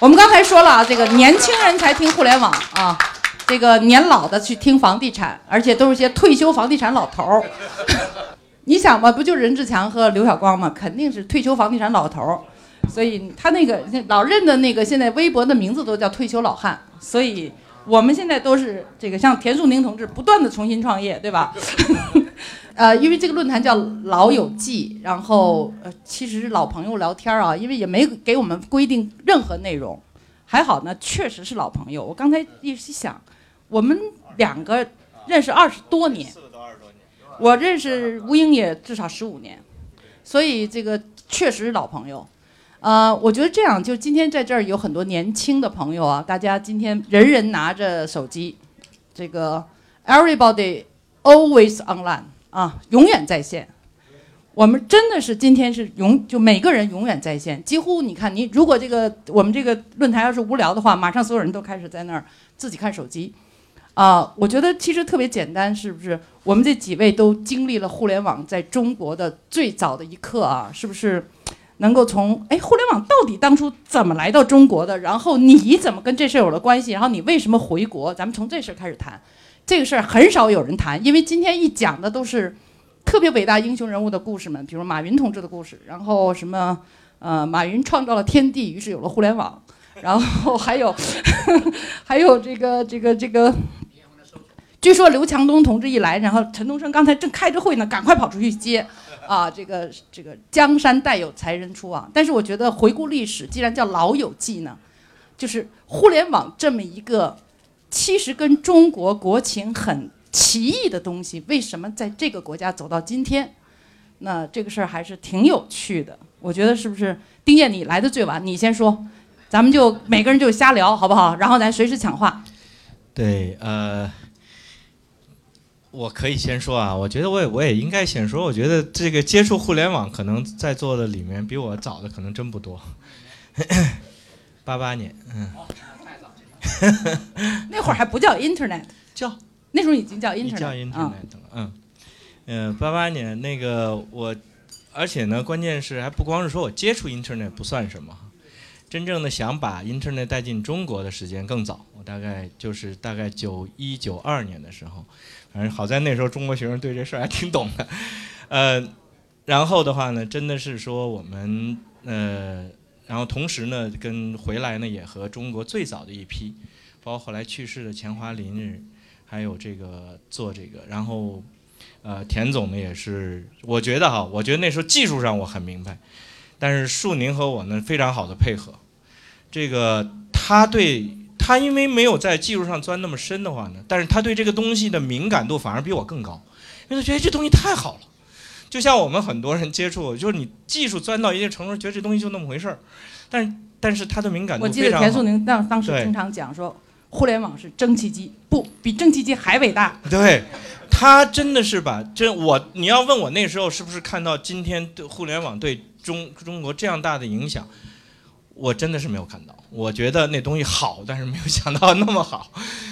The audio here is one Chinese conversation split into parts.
我们刚才说了啊，这个年轻人才听互联网啊，这个年老的去听房地产，而且都是些退休房地产老头儿。你想吧，不就任志强和刘晓光吗？肯定是退休房地产老头儿，所以他那个老任的那个现在微博的名字都叫退休老汉。所以我们现在都是这个像田树宁同志不断的重新创业，对吧？呃，因为这个论坛叫老友记，然后呃，其实是老朋友聊天啊，因为也没给我们规定任何内容，还好呢，确实是老朋友。我刚才一直想，我们两个认识二十多年。我认识吴英也至少十五年，所以这个确实是老朋友。呃，我觉得这样，就今天在这儿有很多年轻的朋友啊，大家今天人人拿着手机，这个 everybody always online 啊，永远在线。我们真的是今天是永就每个人永远在线，几乎你看你如果这个我们这个论坛要是无聊的话，马上所有人都开始在那儿自己看手机。啊，我觉得其实特别简单，是不是？我们这几位都经历了互联网在中国的最早的一刻啊，是不是？能够从哎，互联网到底当初怎么来到中国的？然后你怎么跟这事儿有了关系？然后你为什么回国？咱们从这事儿开始谈。这个事儿很少有人谈，因为今天一讲的都是特别伟大英雄人物的故事们，比如马云同志的故事，然后什么呃，马云创造了天地，于是有了互联网，然后还有 还有这个这个这个。据说刘强东同志一来，然后陈东升刚才正开着会呢，赶快跑出去接，啊，这个这个江山代有才人出啊。但是我觉得回顾历史，既然叫老友记呢，就是互联网这么一个其实跟中国国情很奇异的东西，为什么在这个国家走到今天？那这个事儿还是挺有趣的。我觉得是不是？丁燕，你来的最晚，你先说，咱们就每个人就瞎聊，好不好？然后咱随时抢话。对，呃。我可以先说啊，我觉得我也我也应该先说。我觉得这个接触互联网，可能在座的里面比我早的可能真不多。八八年，嗯，那会儿还不叫 Internet，叫。那时候已经叫 Internet，叫 Internet 了，嗯，嗯，八八年那个我，而且呢，关键是还不光是说我接触 Internet 不算什么，真正的想把 Internet 带进中国的时间更早，我大概就是大概九一九二年的时候。反正好在那时候中国学生对这事儿还挺懂的，呃，然后的话呢，真的是说我们呃，然后同时呢，跟回来呢也和中国最早的一批，包括后来去世的钱华林，还有这个做这个，然后呃，田总呢也是，我觉得哈，我觉得那时候技术上我很明白，但是树宁和我呢非常好的配合，这个他对。他因为没有在技术上钻那么深的话呢，但是他对这个东西的敏感度反而比我更高，因为他觉得这东西太好了。就像我们很多人接触，就是你技术钻到一定程度，觉得这东西就那么回事儿，但是但是他的敏感度我记得田素宁当当时经常讲说，互联网是蒸汽机，不比蒸汽机还伟大。对，他真的是把真我你要问我那时候是不是看到今天对互联网对中中国这样大的影响，我真的是没有看到。我觉得那东西好，但是没有想到那么好。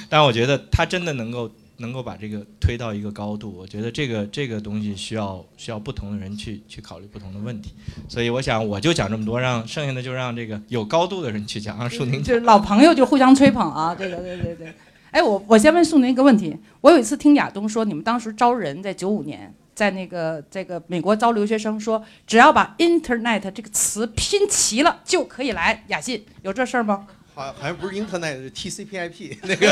但我觉得他真的能够能够把这个推到一个高度。我觉得这个这个东西需要需要不同的人去去考虑不同的问题。所以我想我就讲这么多，让剩下的就让这个有高度的人去讲。让树宁就是老朋友就互相吹捧啊，对对对对对。哎，我我先问树宁一个问题。我有一次听亚东说，你们当时招人在九五年。在那个这个美国招留学生，说只要把 Internet 这个词拼齐了就可以来雅信，有这事儿吗？好，好像不是 Internet，是 TCP/IP 那个。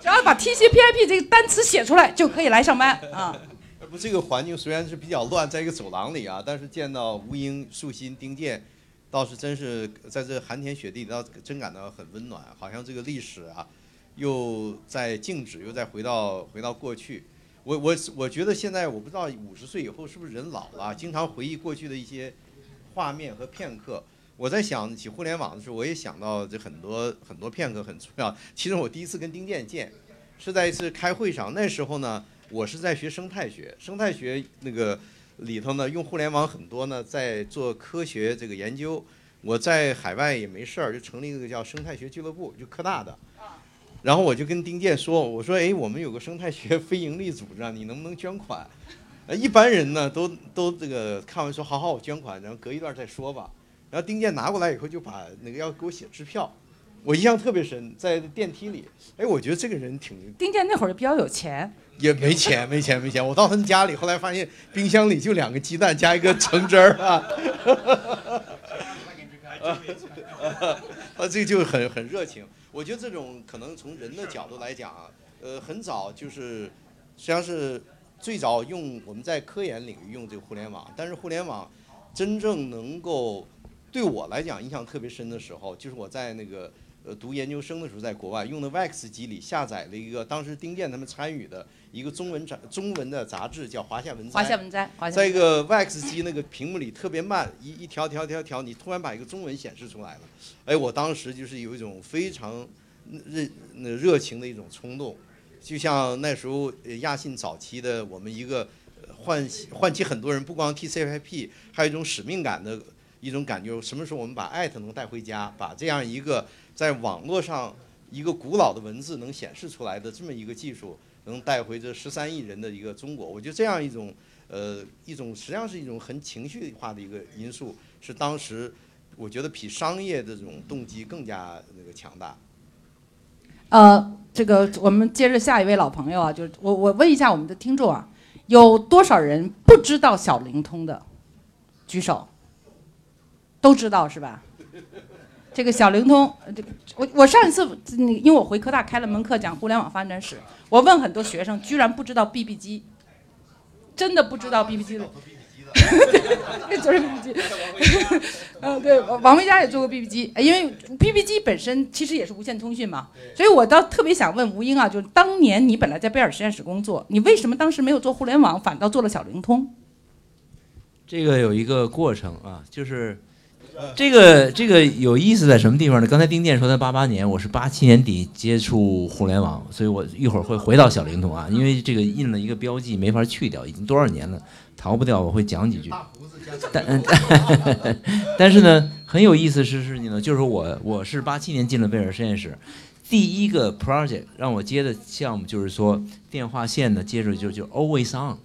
只要把 TCP/IP 这个单词写出来就可以来上班啊。不，这个环境虽然是比较乱，在一个走廊里啊，但是见到吴英、树新、丁健，倒是真是在这寒天雪地里，倒真感到很温暖，好像这个历史啊，又在静止，又在回到回到过去。我我我觉得现在我不知道五十岁以后是不是人老了，经常回忆过去的一些画面和片刻。我在想起互联网的时候，我也想到这很多很多片刻很重要。其实我第一次跟丁健见，是在一次开会上。那时候呢，我是在学生态学，生态学那个里头呢，用互联网很多呢，在做科学这个研究。我在海外也没事儿，就成立一个叫生态学俱乐部，就科大的。然后我就跟丁健说：“我说，哎，我们有个生态学 非营利组织啊，你能不能捐款？呃，一般人呢都都这个看完说好好，我捐款，然后隔一段再说吧。然后丁健拿过来以后就把那个要给我写支票，我印象特别深，在电梯里，哎，我觉得这个人挺丁健那会儿比较有钱，也没钱，没钱，没钱。我到他们家里，后来发现冰箱里就两个鸡蛋加一个橙汁儿。啊，啊，这就很很热情。我觉得这种可能从人的角度来讲啊，呃，很早就是实际上是最早用我们在科研领域用这个互联网，但是互联网真正能够对我来讲印象特别深的时候，就是我在那个呃读研究生的时候，在国外用的 VAX 机里下载了一个当时丁健他们参与的一个中文杂中文的杂志，叫《华夏文摘》。华夏文摘，华夏在一个 VAX 机那个屏幕里特别慢，一一条条条条，你突然把一个中文显示出来了，哎，我当时就是有一种非常热那热情的一种冲动，就像那时候呃亚信早期的我们一个呃唤起唤起很多人不光 TCP，还有一种使命感的一种感觉。什么时候我们把艾特能带回家，把这样一个在网络上一个古老的文字能显示出来的这么一个技术，能带回这十三亿人的一个中国，我觉得这样一种呃一种实际上是一种很情绪化的一个因素，是当时我觉得比商业的这种动机更加那个强大。呃，这个我们接着下一位老朋友啊，就是我我问一下我们的听众啊，有多少人不知道小灵通的？举手。都知道是吧？这个小灵通，呃这个我我上一次那个因为我回科大开了门课讲互联网发展史，我问很多学生，居然不知道 BB 机，真的不知道 BB 机的。对，就是 BB 机。嗯，对，王王维佳也做过 BB 机，因为 BB 机本身其实也是无线通讯嘛，所以我倒特别想问吴英啊，就是当年你本来在贝尔实验室工作，你为什么当时没有做互联网，反倒做了小灵通？这个有一个过程啊，就是这个这个有意思在什么地方呢？刚才丁健说他八八年，我是八七年底接触互联网，所以我一会儿会回到小灵通啊，因为这个印了一个标记没法去掉，已经多少年了，逃不掉，我会讲几句。但嗯，但是呢，很有意思是事情呢，就是我我是八七年进了贝尔实验室，第一个 project 让我接的项目就是说电话线的接触就就 always on，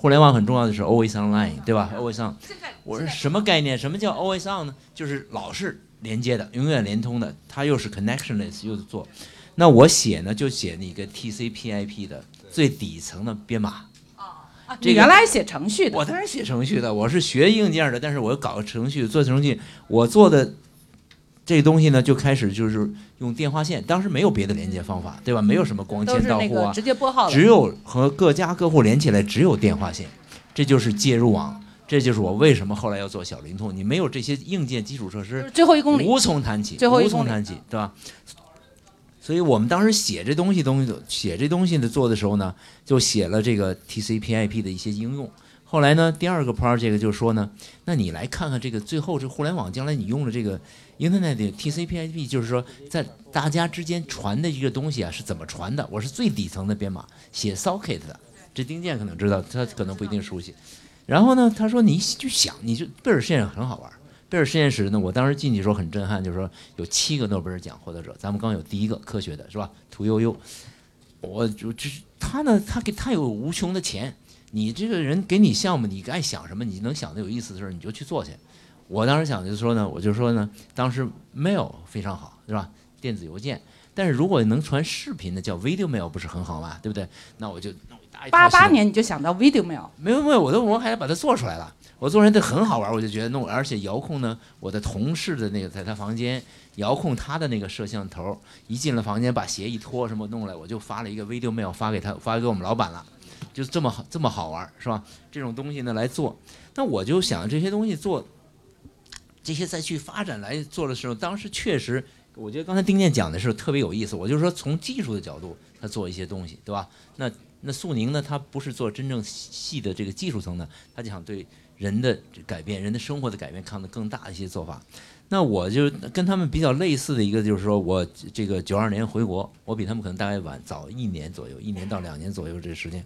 互联网很重要的是 always online，对吧？always on，我是什么概念？什么叫 always on 呢？就是老是连接的，永远连通的，它又是 connectionless 又是做。那我写呢就写那个 TCP/IP 的最底层的编码。啊，这原来写程序的，我当然写程序的，我是学硬件的，但是我搞程序做程序，我做的这东西呢，就开始就是用电话线，当时没有别的连接方法，对吧？没有什么光纤到户啊，是那个直接拨号，只有和各家各户连起来，只有电话线，这就是接入网，这就是我为什么后来要做小灵通。你没有这些硬件基础设施，最后一公里。无从谈起，最后一公里无从谈起，对吧？所以我们当时写这东西东西写这东西的做的时候呢，就写了这个 TCP/IP 的一些应用。后来呢，第二个 project 就是说呢，那你来看看这个最后这互联网将来你用的这个 Internet 的 TCP/IP，就是说在大家之间传的一个东西啊是怎么传的？我是最底层的编码写 socket 的，这丁健可能知道，他可能不一定熟悉。然后呢，他说你就想，你就贝尔实验室很好玩。贝尔实验室呢，我当时进去时候很震撼，就是说有七个诺贝尔奖获得者，咱们刚有第一个科学的是吧？屠呦呦，我就就是他呢，他给他有无穷的钱，你这个人给你项目，你爱想什么，你能想的有意思的事儿，你就去做去。我当时想就是说呢，我就说呢，当时 mail 非常好，是吧？电子邮件，但是如果能传视频的叫 video mail 不是很好吗？对不对？那我就弄一大一八八年你就想到 video mail，没有没有，我都我还把它做出来了。我做出来的很好玩，我就觉得弄，而且遥控呢，我的同事的那个在他房间遥控他的那个摄像头，一进了房间把鞋一脱什么弄来，我就发了一个 video mail 发给他，发给我们老板了，就这么好这么好玩是吧？这种东西呢来做，那我就想这些东西做，这些再去发展来做的时候，当时确实，我觉得刚才丁健讲的是特别有意思，我就是说从技术的角度，他做一些东西，对吧？那那苏宁呢，他不是做真正细的这个技术层的，他就想对人的改变、人的生活的改变看得更大一些做法。那我就跟他们比较类似的一个，就是说我这个九二年回国，我比他们可能大概晚早一年左右，一年到两年左右这时间。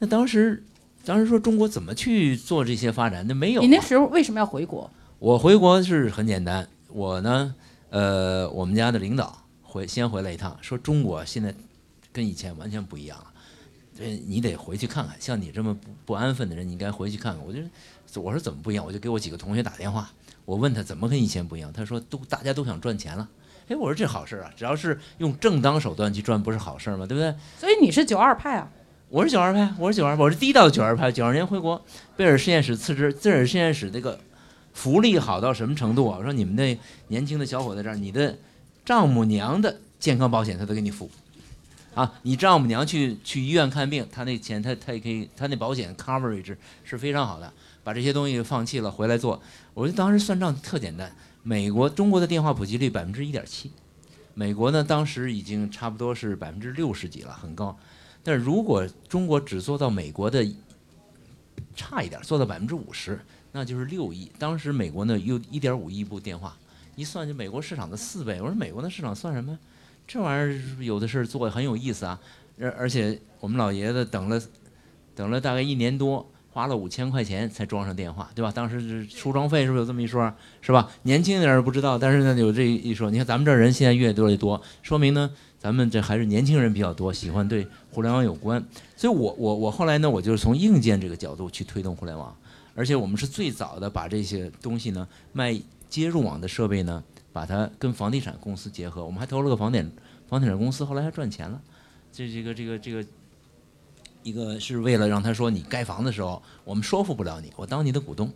那当时，当时说中国怎么去做这些发展？那没有啊。你那时候为什么要回国？我回国是很简单，我呢，呃，我们家的领导回先回来一趟，说中国现在跟以前完全不一样了，呃，你得回去看看。像你这么不不安分的人，你应该回去看看。我就我说怎么不一样？我就给我几个同学打电话，我问他怎么跟以前不一样，他说都大家都想赚钱了。哎，我说这好事啊，只要是用正当手段去赚，不是好事吗？对不对？所以你是九二派啊？我是九二派，我是九二派，我是第一代九二派。九二年回国，贝尔实验室辞职，贝尔实验室这个福利好到什么程度啊？我说你们那年轻的小伙在这儿，你的丈母娘的健康保险他都给你付，啊，你丈母娘去去医院看病，他那钱他他也可以，他那保险 coverage 是非常好的。把这些东西放弃了回来做，我就当时算账特简单。美国中国的电话普及率百分之一点七，美国呢当时已经差不多是百分之六十几了，很高。但是如果中国只做到美国的差一点，做到百分之五十，那就是六亿。当时美国呢有一点五亿部电话，一算就美国市场的四倍。我说美国的市场算什么？这玩意儿有的事做很有意思啊。而而且我们老爷子等了等了大概一年多。花了五千块钱才装上电话，对吧？当时是出装费，是不是有这么一说？是吧？年轻一点不知道，但是呢有这一说。你看咱们这人现在越多越多，说明呢咱们这还是年轻人比较多，喜欢对互联网有关。所以我我我后来呢，我就是从硬件这个角度去推动互联网，而且我们是最早的把这些东西呢卖接入网的设备呢，把它跟房地产公司结合。我们还投了个房地房地产公司，后来还赚钱了。这这个这个这个。一个是为了让他说你盖房的时候，我们说服不了你，我当你的股东。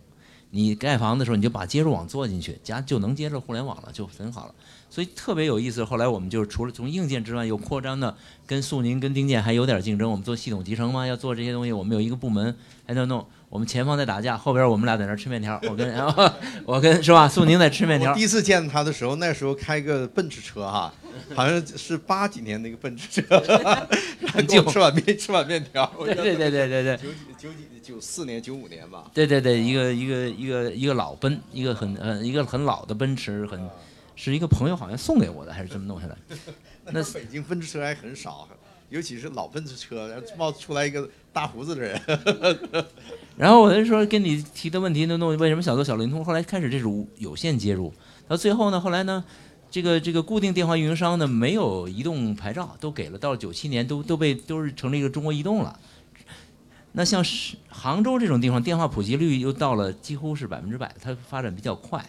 你盖房的时候，你就把接入网做进去，家就能接着互联网了，就很好了。所以特别有意思。后来我们就是除了从硬件之外，又扩张的跟苏宁、跟丁健还有点竞争。我们做系统集成嘛，要做这些东西，我们有一个部门还在弄。我们前方在打架，后边我们俩在那吃面条。我跟我跟是吧？苏宁在吃面条。第一次见他的时候，那时候开个奔驰车哈，好像是八几年的一个奔驰车，就吃碗面吃碗面条。对对对对对对。九几九几九四年九五年吧。对对对，一个一个一个一个老奔，一个很呃一个很老的奔驰，很是一个朋友好像送给我的，还是怎么弄下来。那北京奔驰车还很少。尤其是老奔驰车，然后冒出来一个大胡子的人。然后我就说跟你提的问题，那弄为什么想做小灵通？后来开始这种有线接入，到最后呢，后来呢，这个这个固定电话运营商呢没有移动牌照，都给了，到了九七年都都被都是成立一个中国移动了。那像是杭州这种地方，电话普及率又到了几乎是百分之百，它发展比较快，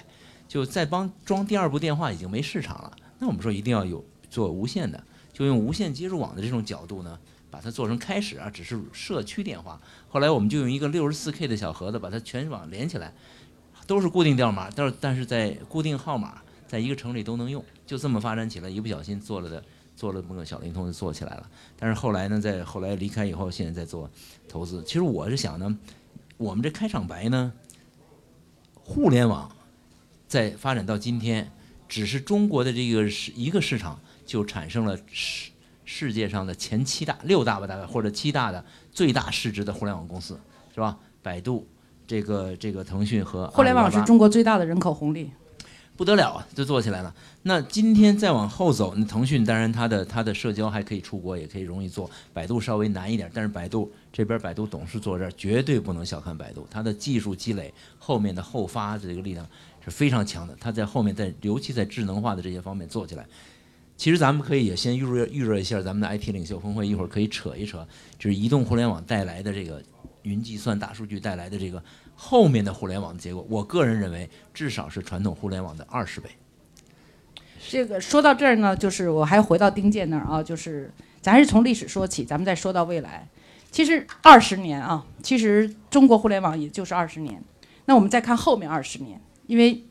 就再帮装第二部电话已经没市场了。那我们说一定要有做无线的。就用无线接入网的这种角度呢，把它做成开始啊，只是社区电话。后来我们就用一个六十四 K 的小盒子，把它全网连起来，都是固定调码，但是但是在固定号码，在一个城里都能用，就这么发展起来。一不小心做了的，做了那个小灵通就做起来了。但是后来呢，在后来离开以后，现在在做投资。其实我是想呢，我们这开场白呢，互联网在发展到今天，只是中国的这个是一个市场。就产生了世世界上的前七大、六大吧，大概或者七大的最大市值的互联网公司，是吧？百度、这个这个腾讯和互联网是中国最大的人口红利，不得了啊，就做起来了。那今天再往后走，那腾讯当然它的它的社交还可以出国，也可以容易做，百度稍微难一点。但是百度这边百度董事坐这儿，绝对不能小看百度，它的技术积累后面的后发的这个力量是非常强的。它在后面在尤其在智能化的这些方面做起来。其实咱们可以也先预热预热一下咱们的 IT 领袖峰会，一会儿可以扯一扯，就是移动互联网带来的这个云计算、大数据带来的这个后面的互联网的结果。我个人认为，至少是传统互联网的二十倍。这个说到这儿呢，就是我还回到丁健那儿啊，就是咱是从历史说起，咱们再说到未来。其实二十年啊，其实中国互联网也就是二十年。那我们再看后面二十年，因为。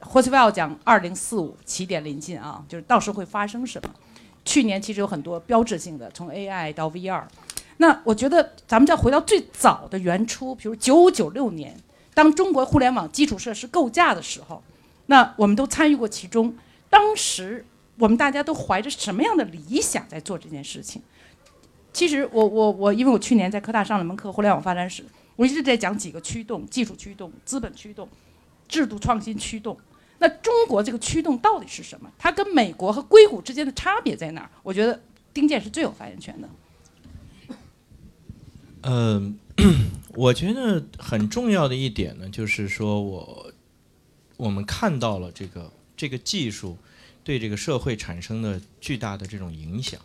霍斯威尔讲，二零四五起点临近啊，就是到时候会发生什么？去年其实有很多标志性的，从 AI 到 VR。那我觉得咱们再回到最早的原初，比如九五九六年，当中国互联网基础设施构架的时候，那我们都参与过其中。当时我们大家都怀着什么样的理想在做这件事情？其实我我我，因为我去年在科大上了门课，互联网发展史，我一直在讲几个驱动：技术驱动、资本驱动、制度创新驱动。那中国这个驱动到底是什么？它跟美国和硅谷之间的差别在哪儿？我觉得丁健是最有发言权的。嗯，我觉得很重要的一点呢，就是说我我们看到了这个这个技术对这个社会产生的巨大的这种影响。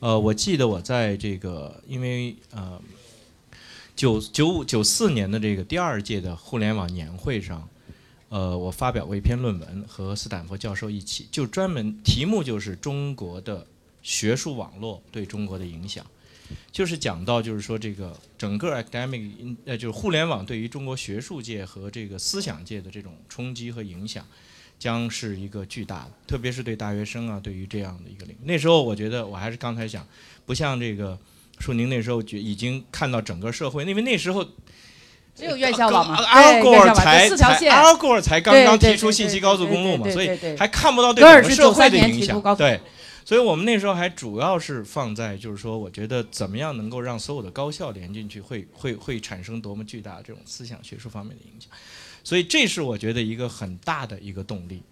呃，我记得我在这个因为呃九九五九四年的这个第二届的互联网年会上。呃，我发表过一篇论文，和斯坦福教授一起，就专门题目就是中国的学术网络对中国的影响，就是讲到就是说这个整个 academic 呃就是互联网对于中国学术界和这个思想界的这种冲击和影响，将是一个巨大的，特别是对大学生啊，对于这样的一个领域。那时候我觉得我还是刚才讲，不像这个树宁那时候就已经看到整个社会，因为那时候。只有院校网嘛，阿尔戈尔才才阿尔戈尔才刚刚提出信息高速公路嘛，所以还看不到对整个社会的影响。对，所以我们那时候还主要是放在就是说，我觉得怎么样能够让所有的高校连进去，会会会产生多么巨大的这种思想学术方面的影响。所以这是我觉得一个很大的一个动力，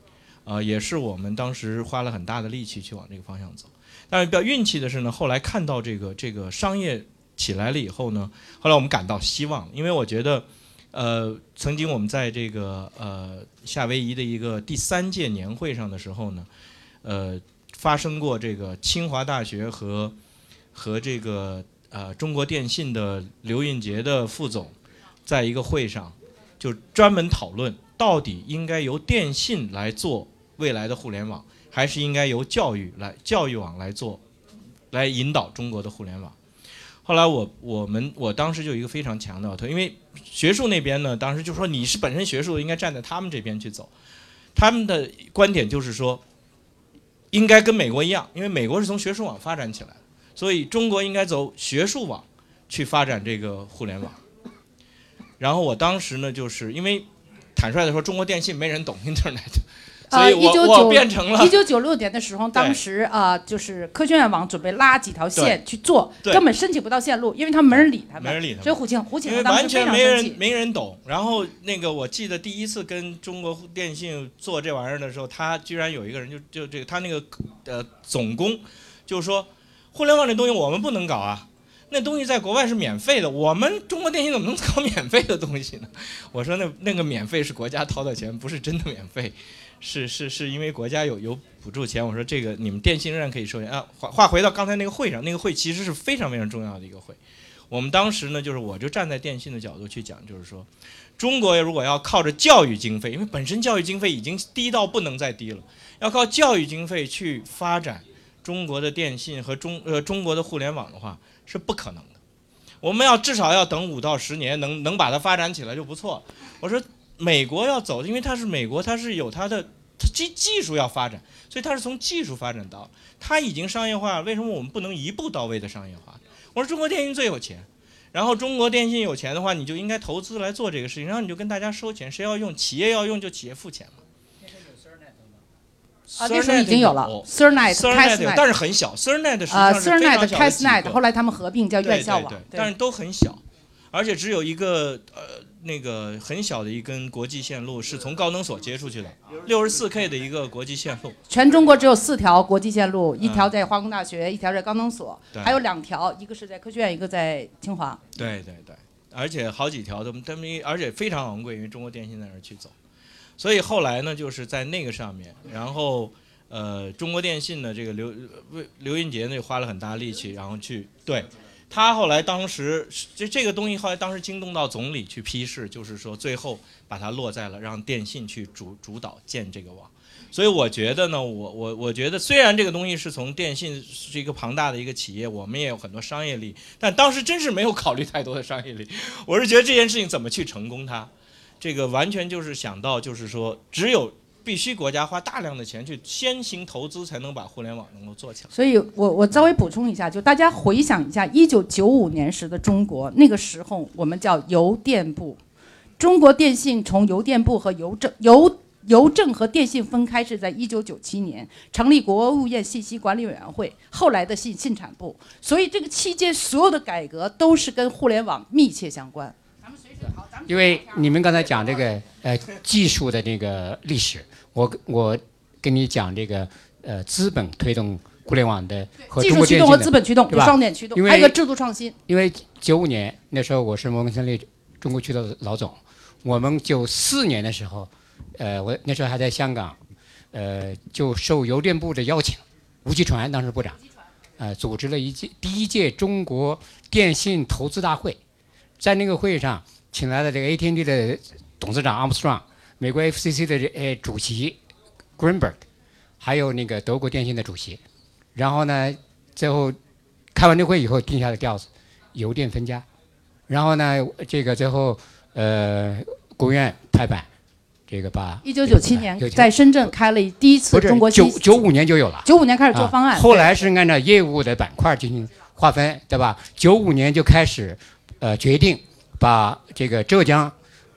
呃，也是我们当时花了很大的力气去往这个方向走。但是比较运气的是呢，后来看到这个这个商业。起来了以后呢，后来我们感到希望，因为我觉得，呃，曾经我们在这个呃夏威夷的一个第三届年会上的时候呢，呃，发生过这个清华大学和和这个呃中国电信的刘运杰的副总，在一个会上就专门讨论，到底应该由电信来做未来的互联网，还是应该由教育来教育网来做，来引导中国的互联网。后来我我们我当时就一个非常强的，因为学术那边呢，当时就说你是本身学术应该站在他们这边去走，他们的观点就是说，应该跟美国一样，因为美国是从学术网发展起来的，所以中国应该走学术网去发展这个互联网。然后我当时呢，就是因为坦率的说，中国电信没人懂 Internet。呃，一九九一九九六年的时候，当时啊，就是科学院网准备拉几条线去做，根本申请不到线路，因为他们没人理他们，没人理他们。所以胡庆胡庆完全没人没人懂。然后那个我记得第一次跟中国电信做这玩意儿的时候，他居然有一个人就就这个他那个呃总工，就是说互联网这东西我们不能搞啊，那东西在国外是免费的，我们中国电信怎么能搞免费的东西呢？我说那那个免费是国家掏的钱，不是真的免费。是是是因为国家有有补助钱，我说这个你们电信仍然可以收钱啊。话话回到刚才那个会上，那个会其实是非常非常重要的一个会。我们当时呢，就是我就站在电信的角度去讲，就是说，中国如果要靠着教育经费，因为本身教育经费已经低到不能再低了，要靠教育经费去发展中国的电信和中呃中国的互联网的话，是不可能的。我们要至少要等五到十年，能能把它发展起来就不错。我说。美国要走，因为它是美国，它是有它的技技术要发展，所以它是从技术发展到，它已经商业化，为什么我们不能一步到位的商业化？我说中国电信最有钱，然后中国电信有钱的话，你就应该投资来做这个事情，然后你就跟大家收钱，谁要用，企业要用就企业付钱嘛。啊，那时候已经有了 s e r n e t c a s Net，但是很小 s e r n e t 实际上是非常小的 c a s Net，后来他们合并叫院校网，但是都很小，而且只有一个呃。那个很小的一根国际线路是从高能所接出去的，六十四 K 的一个国际线路。全中国只有四条国际线路，一条在化工大学，一条在高能所，还有两条，一个是在科学院，一个在清华。对对对，而且好几条都他们，而且非常昂贵，因为中国电信在那儿去走。所以后来呢，就是在那个上面，然后呃，中国电信的这个刘为刘云杰呢，花了很大力气，然后去对。他后来当时这这个东西后来当时惊动到总理去批示，就是说最后把它落在了让电信去主主导建这个网。所以我觉得呢，我我我觉得虽然这个东西是从电信是一个庞大的一个企业，我们也有很多商业力，但当时真是没有考虑太多的商业力。我是觉得这件事情怎么去成功它，这个完全就是想到就是说只有。必须国家花大量的钱去先行投资，才能把互联网能够做起来。所以，我我稍微补充一下，就大家回想一下，一九九五年时的中国，那个时候我们叫邮电部，中国电信从邮电部和邮政邮邮政和电信分开是在一九九七年成立国务院信息管理委员会，后来的信信产部。所以这个期间所有的改革都是跟互联网密切相关。因为你们刚才讲这个呃技术的这个历史。我我跟你讲这个呃资本推动互联网的和技术驱动和资本驱动，双点驱动，还有个制度创新。因为九五年那时候我是摩根士丹利中国渠道的老总，我们九四年的时候，呃我那时候还在香港，呃就受邮电部的邀请，吴奇传当时部长，呃组织了一届第一届中国电信投资大会，在那个会上请来了这个 AT&T 的董事长 Armstrong。美国 FCC 的呃主席 Greenberg，还有那个德国电信的主席，然后呢，最后开完这会以后定下的调子，邮电分家，然后呢，这个最后呃国务院拍板，这个把一九九七年在深圳开了第一次中国西九九五年就有了。九五年开始做方案，啊，后来是按照业务的板块进行划分，对吧？九五年就开始，呃，决定把这个浙江，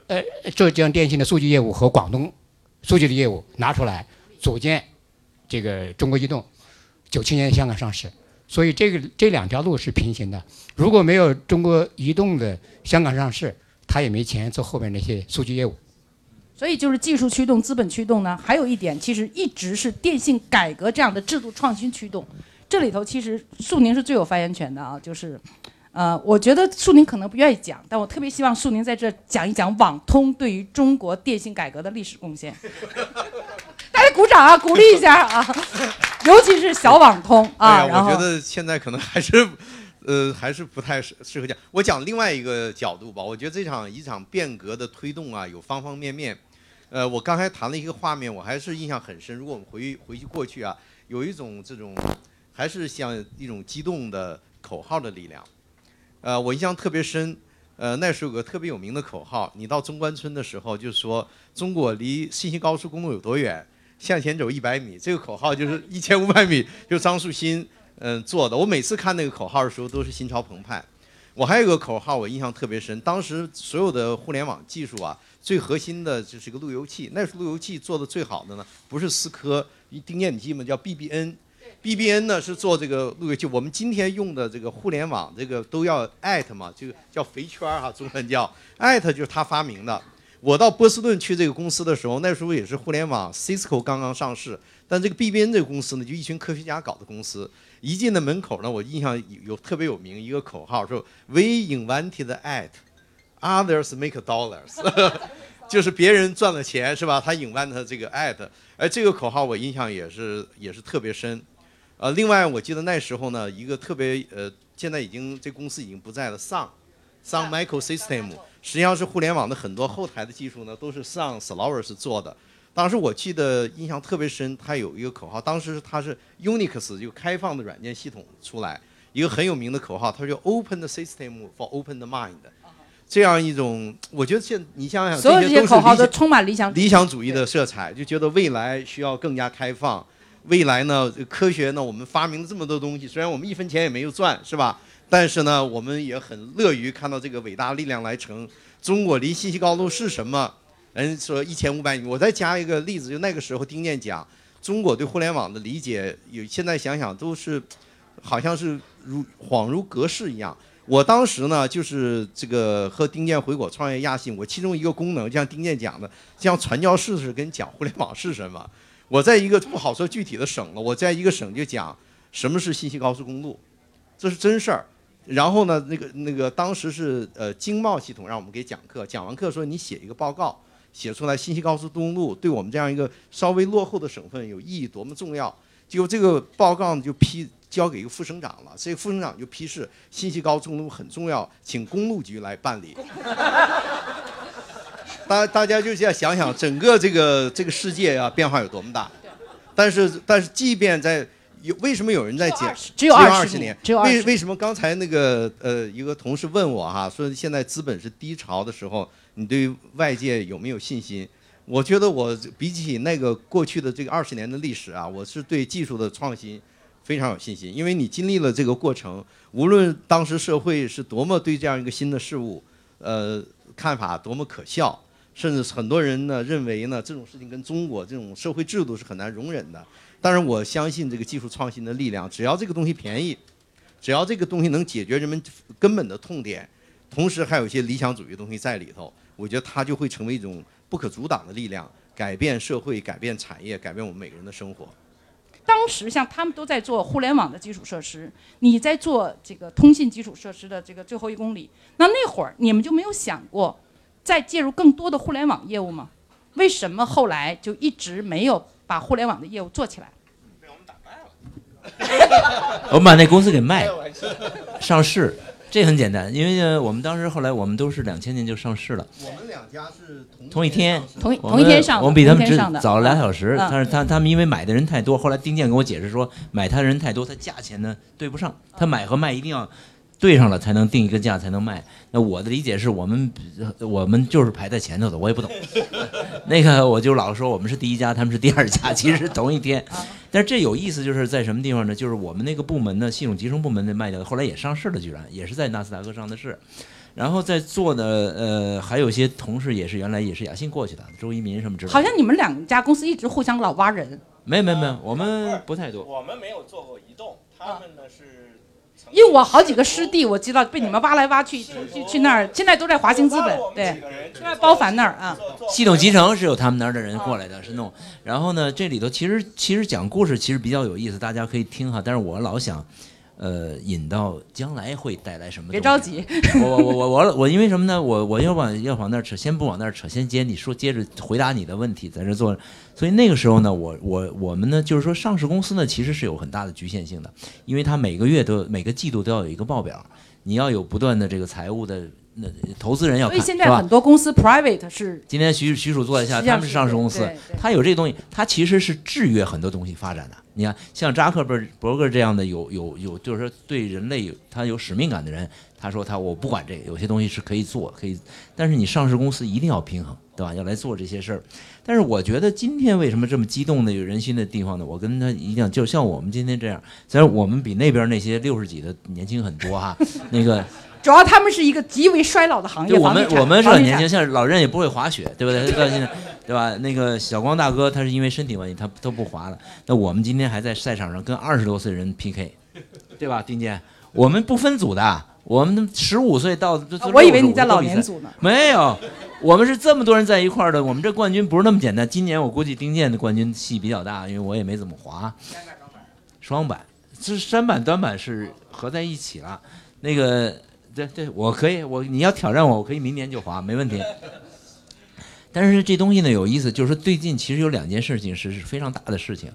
呃，浙江电信的数据业务和广东数据的业务拿出来，组建这个中国移动。九七年香港上市，所以这个这两条路是平行的。如果没有中国移动的香港上市，它也没钱做后面那些数据业务。所以就是技术驱动、资本驱动呢。还有一点，其实一直是电信改革这样的制度创新驱动。这里头其实苏宁是最有发言权的啊，就是，呃，我觉得树宁可能不愿意讲，但我特别希望树宁在这讲一讲网通对于中国电信改革的历史贡献。大家鼓掌啊，鼓励一下啊，尤其是小网通啊。哎呀，我觉得现在可能还是，呃，还是不太适适合讲。我讲另外一个角度吧。我觉得这场一场变革的推动啊，有方方面面。呃，我刚才谈了一个画面，我还是印象很深。如果我们回回去过去啊，有一种这种，还是像一种激动的口号的力量。呃，我印象特别深。呃，那时候有个特别有名的口号，你到中关村的时候就说中国离信息高速公路有多远？向前走一百米，这个口号就是一千五百米，就张树新嗯、做的。我每次看那个口号的时候都是心潮澎湃。我还有个口号我印象特别深，当时所有的互联网技术啊，最核心的就是一个路由器。那时候路由器做的最好的呢，不是思科一，丁健你记吗？叫 BBN。BBN 呢是做这个路由器，我们今天用的这个互联网这个都要 at 嘛，这个叫肥圈儿哈，中文叫 at 就是他发明的。我到波士顿去这个公司的时候，那时候也是互联网，Cisco 刚刚上市，但这个 BBN 这个公司呢，就一群科学家搞的公司。一进的门口呢，我印象有有特别有名一个口号，说 We invented at, others make dollars，就是别人赚了钱是吧？他 invent 这个 at，而这个口号我印象也是也是特别深。呃，另外我记得那时候呢，一个特别呃，现在已经这公司已经不在了，Sun。Sun Microsystem 实际上是互联网的很多后台的技术呢，都是 Sun Solaris 做的。当时我记得印象特别深，它有一个口号，当时它是 Unix 就开放的软件系统出来，一个很有名的口号，它叫 Open the System for Open the Mind。这样一种，我觉得现你想想，所有这些些口号都充满理想理想主义的色彩，就觉得未来需要更加开放。未来呢，科学呢，我们发明了这么多东西，虽然我们一分钱也没有赚，是吧？但是呢，我们也很乐于看到这个伟大力量来成。中国离信息高度是什么？人说一千五百米。我再加一个例子，就那个时候丁健讲，中国对互联网的理解，有现在想想都是，好像是如恍如隔世一样。我当时呢，就是这个和丁健回国创业亚信，我其中一个功能，就像丁健讲的，像传教士是跟讲互联网是什么。我在一个不好说具体的省了，我在一个省就讲什么是信息高速公路，这是真事儿。然后呢，那个那个当时是呃经贸系统让我们给讲课，讲完课说你写一个报告，写出来信息高速公路对我们这样一个稍微落后的省份有意义多么重要。结果这个报告呢就批交给一个副省长了，这个副省长就批示信息高速公路很重要，请公路局来办理。大大家就要想想整个这个这个世界啊变化有多么大，但是但是即便在有为什么有人在讲只有二20年年只有20为为什么刚才那个呃一个同事问我哈说现在资本是低潮的时候，你对外界有没有信心？我觉得我比起那个过去的这个二十年的历史啊，我是对技术的创新非常有信心，因为你经历了这个过程，无论当时社会是多么对这样一个新的事物，呃看法多么可笑。甚至很多人呢认为呢这种事情跟中国这种社会制度是很难容忍的。但是我相信这个技术创新的力量，只要这个东西便宜，只要这个东西能解决人们根本的痛点，同时还有一些理想主义的东西在里头，我觉得它就会成为一种不可阻挡的力量，改变社会、改变产业、改变我们每个人的生活。当时像他们都在做互联网的基础设施，你在做这个通信基础设施的这个最后一公里，那那会儿你们就没有想过再介入更多的互联网业务吗？为什么后来就一直没有把互联网的业务做起来？被 我们打败了。我把那公司给卖了，上市，这很简单，因为呃我们当时后来我们都是两千年就上市了，我们两家是同同一天同一同一天上的，我们比他们早了俩小时，嗯但是他他们因为买的人太多，后来丁健跟我解释说，买他的人太多，他价钱呢对不上，他买和卖一定要对上了才能定一个价才能卖。那我的理解是我们我们就是排在前头的，我也不懂。那个我就老说我们是第一家，他们是第二家，其实是同一天。但是这有意思，就是在什么地方呢？就是我们那个部门呢，系统集成部门的卖掉，后来也上市了，居然也是在纳斯达克上的市。然后在做的呃，还有一些同事也是原来也是雅信过去的，周一民什么之类的。好像你们两家公司一直互相老挖人，没有没有没有，我们不太多。我们没有做过移动，他们呢是。因为我好几个师弟，我知道被你们挖来挖去，去去去那儿，现在都在华兴资本，对，都在包凡那儿啊。系统集成是有他们那儿的人过来的，是弄。然后呢，这里头其实其实讲故事其实比较有意思，大家可以听哈。但是我老想，呃，引到将来会带来什么？别着。急，我我我我我我因为什么呢？我我要往要往那儿扯，先不往那儿扯，先接你说，接着回答你的问题，在这做。所以那个时候呢，我我我们呢，就是说上市公司呢，其实是有很大的局限性的，因为它每个月都每个季度都要有一个报表，你要有不断的这个财务的那投资人要看，所以现在很多公司 private 是今天徐徐主坐一下，他们是上市公司他有这个东西，他其实是制约很多东西发展的。你看，像扎克伯伯格这样的有有有，就是说对人类有他有使命感的人，他说他我不管这个，有些东西是可以做，可以，但是你上市公司一定要平衡，对吧？要来做这些事儿。但是我觉得今天为什么这么激动的有人心的地方呢？我跟他一样，就像我们今天这样，虽然我们比那边那些六十几的年轻很多哈，那个。主要他们是一个极为衰老的行业。我们我们是很年轻，像老任也不会滑雪，对不对？到现在，对吧？那个小光大哥他是因为身体问题，他都不滑了。那我们今天还在赛场上跟二十多岁人 PK，对吧？丁健，我们不分组的，我们十五岁到，啊我以为你在老年年组呢。没有，我们是这么多人在一块儿的。我们这冠军不是那么简单。今年我估计丁健的冠军戏比较大，因为我也没怎么滑。双板，这山板短板是合在一起了。那个，对对，我可以，我你要挑战我，我可以明年就滑，没问题。但是这东西呢有意思，就是说最近其实有两件事情是是非常大的事情。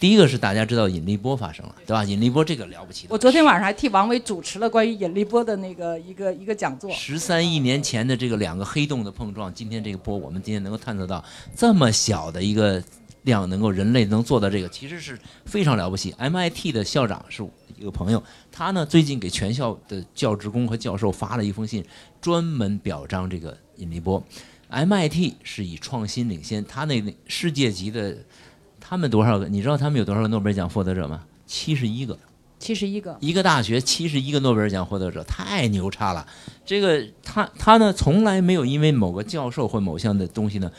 第一个是大家知道引力波发生了，对吧？引力波这个了不起的。我昨天晚上还替王伟主持了关于引力波的那个一个一个讲座。十三亿年前的这个两个黑洞的碰撞，今天这个波，我们今天能够探测到这么小的一个量，能够人类能做到这个，其实是非常了不起。MIT 的校长是一个朋友，他呢最近给全校的教职工和教授发了一封信，专门表彰这个引力波。MIT 是以创新领先，他那那世界级的，他们多少个？你知道他们有多少个诺贝尔奖获得者吗？七十一个。七十一个，一个大学七十一个诺贝尔奖获得者，太牛叉了。这个他他呢，从来没有因为某个教授或某项的东西呢，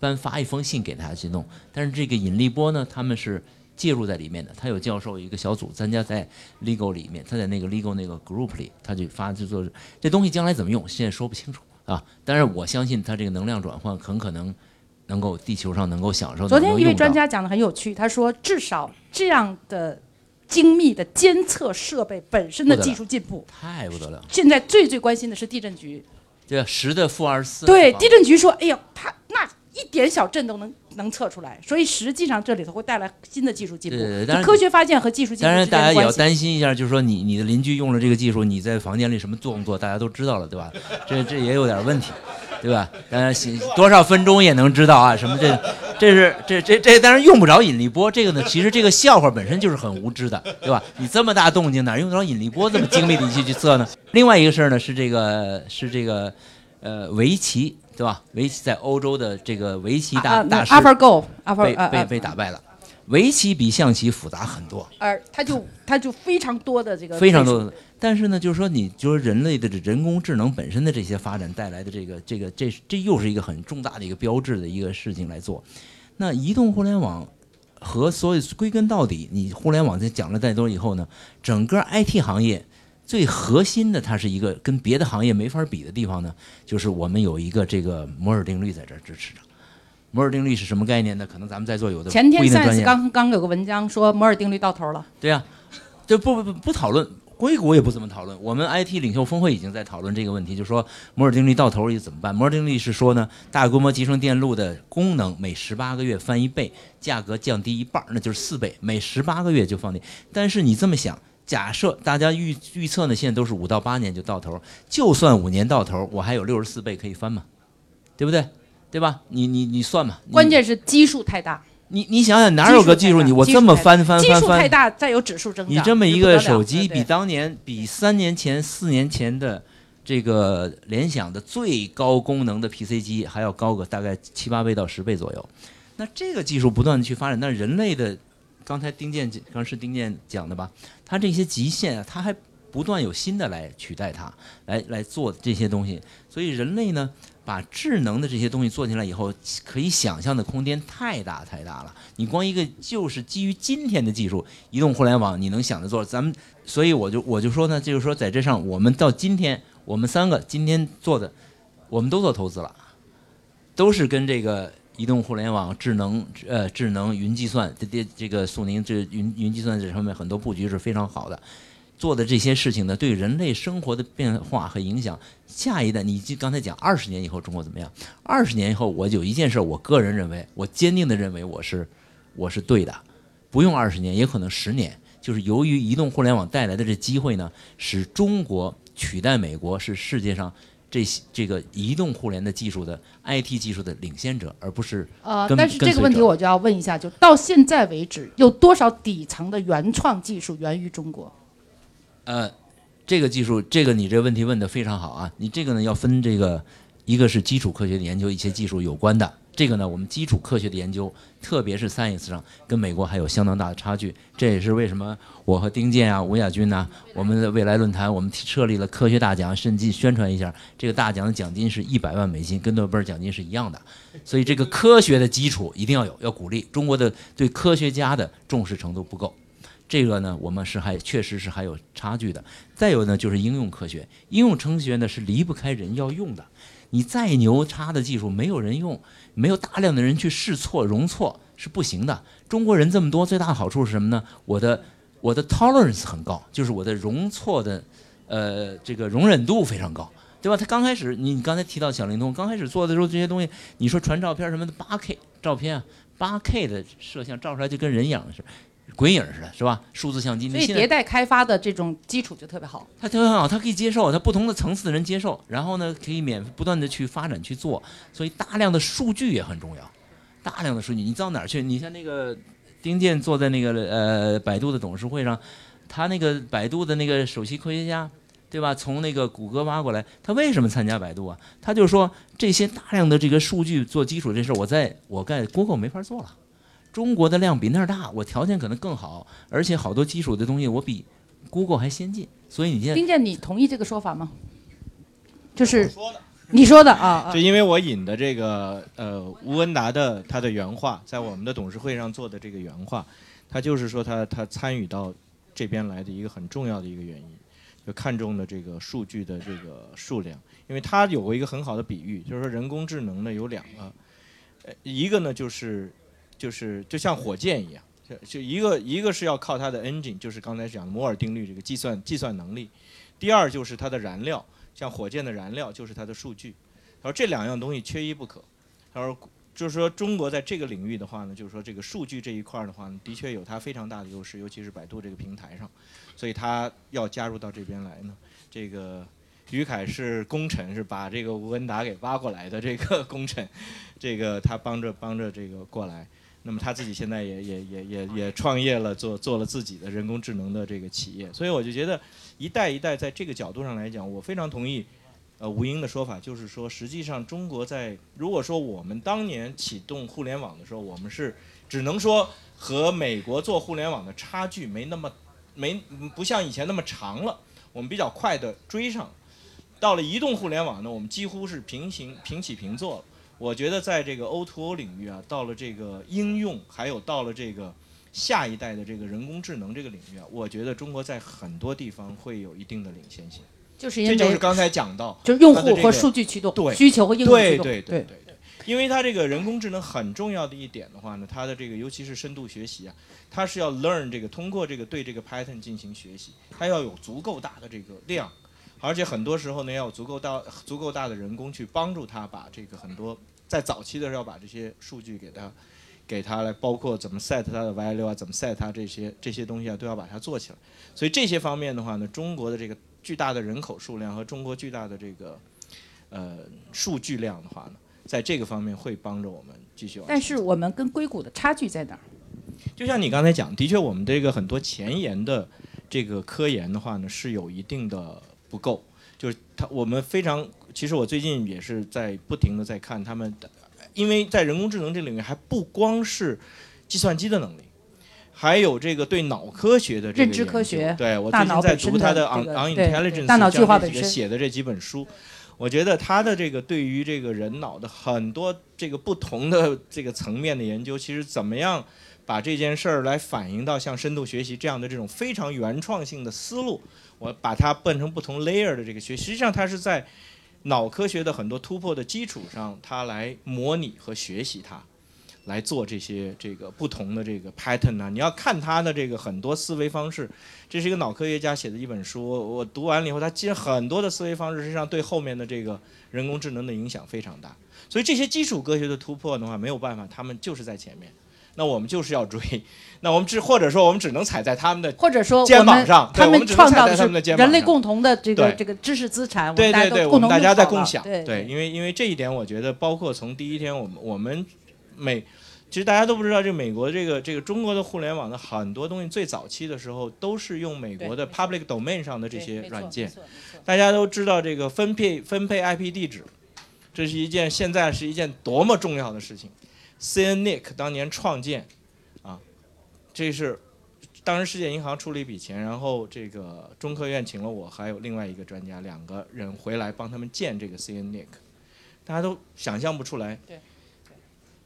颁发一封信给他去弄。但是这个引力波呢，他们是介入在里面的。他有教授一个小组，参加在 LEGO 里面，他在那个 LEGO 那个 group 里，他就发就做这东西将来怎么用，现在说不清楚啊。但是我相信它这个能量转换很可能能够地球上能够享受到。昨天一位专家讲的很有趣，他说至少这样的精密的监测设备本身的技术进步，太不得了，现在最最关心的是地震局。对吧？十的负二十四。对，地震局说，哎呀，它那一点小震都能能测出来，所以实际上这里头会带来新的技术进步。对科学发现和技术进步当然，大家也要。担心一下，就是说你你的邻居用了这个技术，你在房间里什么动作，大家都知道了，对吧？这这也有点问题，对吧？当然，多少分钟也能知道啊，什么这这是这这这当然用不着引力波，这个呢，其实这个笑话本身就是很无知的，对吧？你这么大动静，哪用得着引力波这么精密的仪器去测呢？另外一个事儿呢是这个是这个呃围棋，对吧？围棋在欧洲的这个围棋大啊大师被被被打败了。围棋比象棋复杂很多，而它就它就非常多的这个非常多的。但是呢，就是说，你就是人类的这人工智能本身的这些发展带来的这个这个这这又是一个很重大的一个标志的一个事情来做。那移动互联网和所以归根到底，你互联网在讲了再多以后呢，整个 IT 行业最核心的，它是一个跟别的行业没法比的地方呢，就是我们有一个这个摩尔定律在这儿支持着。摩尔定律是什么概念呢？可能咱们在座有的前天不一定专 Science。刚刚有个文章说摩尔定律到头了，对呀、就不不不不讨论，硅谷也不怎么讨论。我们 IT 领袖峰会已经在讨论这个问题，就说摩尔定律到头也怎么办？摩尔定律是说呢，大规模集成电路的功能每十八个月翻一倍，价格降低一半，那就是四倍，每十八个月就放电。但是你这么想，假设大家预预测呢，现在都是五到八年就到头，就算五年到头，我还有六十四倍可以翻嘛，对不对？对吧？你你你算嘛。关键是基数太大，你你想想哪有个技术你我这么翻翻翻翻基数太，大，再有指数增长，你这么一个手机比当年比三年前四年前的这个联想的最高功能的 PC 机还要高个大概七八倍到十倍左右。那这个技术不断的去发展，那人类的刚才丁健刚是丁健讲的吧，他这些极限啊，他还不断有新的来取代它，来来做这些东西。所以人类呢，把智能的这些东西做进来以后，可以想象的空间太大太大了。你光一个就是基于今天的技术，移动互联网，你能想着做，咱们所以我就我就说呢，就是说在这上，我们到今天，我们三个今天做的，我们都做投资了，都是跟这个移动互联网、智能呃智能云计算这这这个苏宁这云云计算这上面很多布局是非常好的。做的这些事情呢，对人类生活的变化和影响，下一代，你就刚才讲二十年以后中国怎么样？二十年以后，我有一件事，我个人认为，我坚定的认为我是我是对的，不用二十年，也可能十年，就是由于移动互联网带来的这机会呢，使中国取代美国是世界上这些这个移动互联的技术的 IT 技术的领先者，而不是呃，但是这个问题我就要问一下，就到现在为止，有多少底层的原创技术源于中国？呃，这个技术，这个你这个问题问的非常好啊！你这个呢要分这个，一个是基础科学的研究，一些技术有关的。这个呢，我们基础科学的研究，特别是 science 上，跟美国还有相当大的差距。这也是为什么我和丁健啊、吴亚军呐、我们的未来论坛，我们设立了科学大奖，甚至宣传一下，这个大奖的奖金是一百万美金，跟诺贝尔奖金是一样的。所以这个科学的基础一定要有，要鼓励。中国的对科学家的重视程度不够。这个呢，我们是还确实是还有差距的。再有呢，就是应用科学，应用科学呢是离不开人要用的。你再牛叉的技术，没有人用，没有大量的人去试错、容错是不行的。中国人这么多，最大的好处是什么呢？我的我的 tolerance 很高，就是我的容错的呃这个容忍度非常高。对吧？他刚开始，你刚才提到小灵通，刚开始做的时候，这些东西，你说传照片什么的，八 K 照片啊，八 K 的摄像照出来就跟人一样似的，鬼影似的，是吧？数字相机，所以那迭代开发的这种基础就特别好。它特别好，它可以接受，它不同的层次的人接受，然后呢，可以免不断的去发展去做，所以大量的数据也很重要，大量的数据，你到哪儿去？你像那个丁健坐在那个呃百度的董事会上，他那个百度的那个首席科学家，对吧？从那个谷歌挖过来，他为什么参加百度啊？他就说这些大量的这个数据做基础这事儿，我在我在 Google 没法做了。中国的量比那儿大，我条件可能更好，而且好多基础的东西我比 Google 还先进，所以你现在丁健，你同意这个说法吗？就是，你说的啊就，因为我引的这个呃吴文达的他的原话，在我们的董事会上做的这个原话，他就是说他他参与到这边来的一个很重要的一个原因，就看中了这个数据的这个数量，因为他有过一个很好的比喻，就是说人工智能呢有两个，呃一个呢就是就是就像火箭一样。就就一个一个是要靠它的 engine，就是刚才讲的摩尔定律这个计算计算能力，第二就是它的燃料，像火箭的燃料就是它的数据。他说这两样东西缺一不可。他说就是说中国在这个领域的话呢，就是说这个数据这一块的话呢，的确有它非常大的优势，尤其是百度这个平台上，所以他要加入到这边来呢。这个于凯是功臣，是把这个吴文达给挖过来的这个功臣，这个他帮着帮着这个过来。那么他自己现在也也也也也创业了，做做了自己的人工智能的这个企业，所以我就觉得一代一代在这个角度上来讲，我非常同意，呃，吴英的说法，就是说，实际上中国在如果说我们当年启动互联网的时候，我们是只能说和美国做互联网的差距没那么没不像以前那么长了，我们比较快的追上。到了移动互联网呢，我们几乎是平行平起平坐了。我觉得在这个 O2O 领域啊，到了这个应用，还有到了这个下一代的这个人工智能这个领域啊，我觉得中国在很多地方会有一定的领先性。就是因为这就是刚才讲到，就是用户和数据驱动，对需求和应用驱动，对对对对对，因为它这个人工智能很重要的一点的话呢，它的这个尤其是深度学习啊，它是要 learn 这个通过这个对这个 pattern 进行学习，它要有足够大的这个量，而且很多时候呢要有足够大足够大的人工去帮助他把这个很多在早期的时候要把这些数据给他给他来，包括怎么 set 它的 value 啊，怎么 set 它这些这些东西啊，都要把它做起来。所以这些方面的话呢，中国的这个巨大的人口数量和中国巨大的这个呃数据量的话呢，在这个方面会帮着我们继续往前。但是我们跟硅谷的差距在哪儿？就像你刚才讲，的确我们这个很多前沿的这个科研的话呢，是有一定的不够。就是他，我们非常，其实我最近也是在不停的在看他们的，因为在人工智能这领域，还不光是计算机的能力，还有这个对脑科学的这个认知科学对我最近在读他的 On On Intelligence 大脑计划本身写的这几本书。我觉得他的这个对于这个人脑的很多这个不同的这个层面的研究，其实怎么样把这件事儿来反映到像深度学习这样的这种非常原创性的思路，我把它变成不同 layer 的这个学，实际上它是在脑科学的很多突破的基础上，它来模拟和学习它，来做这些这个不同的这个 pattern 啊。你要看他的这个很多思维方式，这是一个脑科学家写的一本书，我读完了以后，他其实很多的思维方式实际上对后面的这个人工智能的影响非常大。所以这些基础科学的突破的话，没有办法，他们就是在前面。那我们就是要追，那我们只或者说我们只能踩在他们的或者说肩膀上他们创造的是人类共同的这个这个知识资产，对对对，我们大家在共享，对因为因为这一点，我觉得包括从第一天，我们我们美，其实大家都不知道，这美国这个这个中国的互联网的很多东西，最早期的时候都是用美国的 public domain 上的这些软件大家都知道这个分配分配 IP 地址，这是一件现在是一件多么重要的事情。CNNIC 当年创建，啊，这是当时世界银行出了一笔钱，然后这个中科院请了我还有另外一个专家两个人回来帮他们建这个 CNNIC，大家都想象不出来，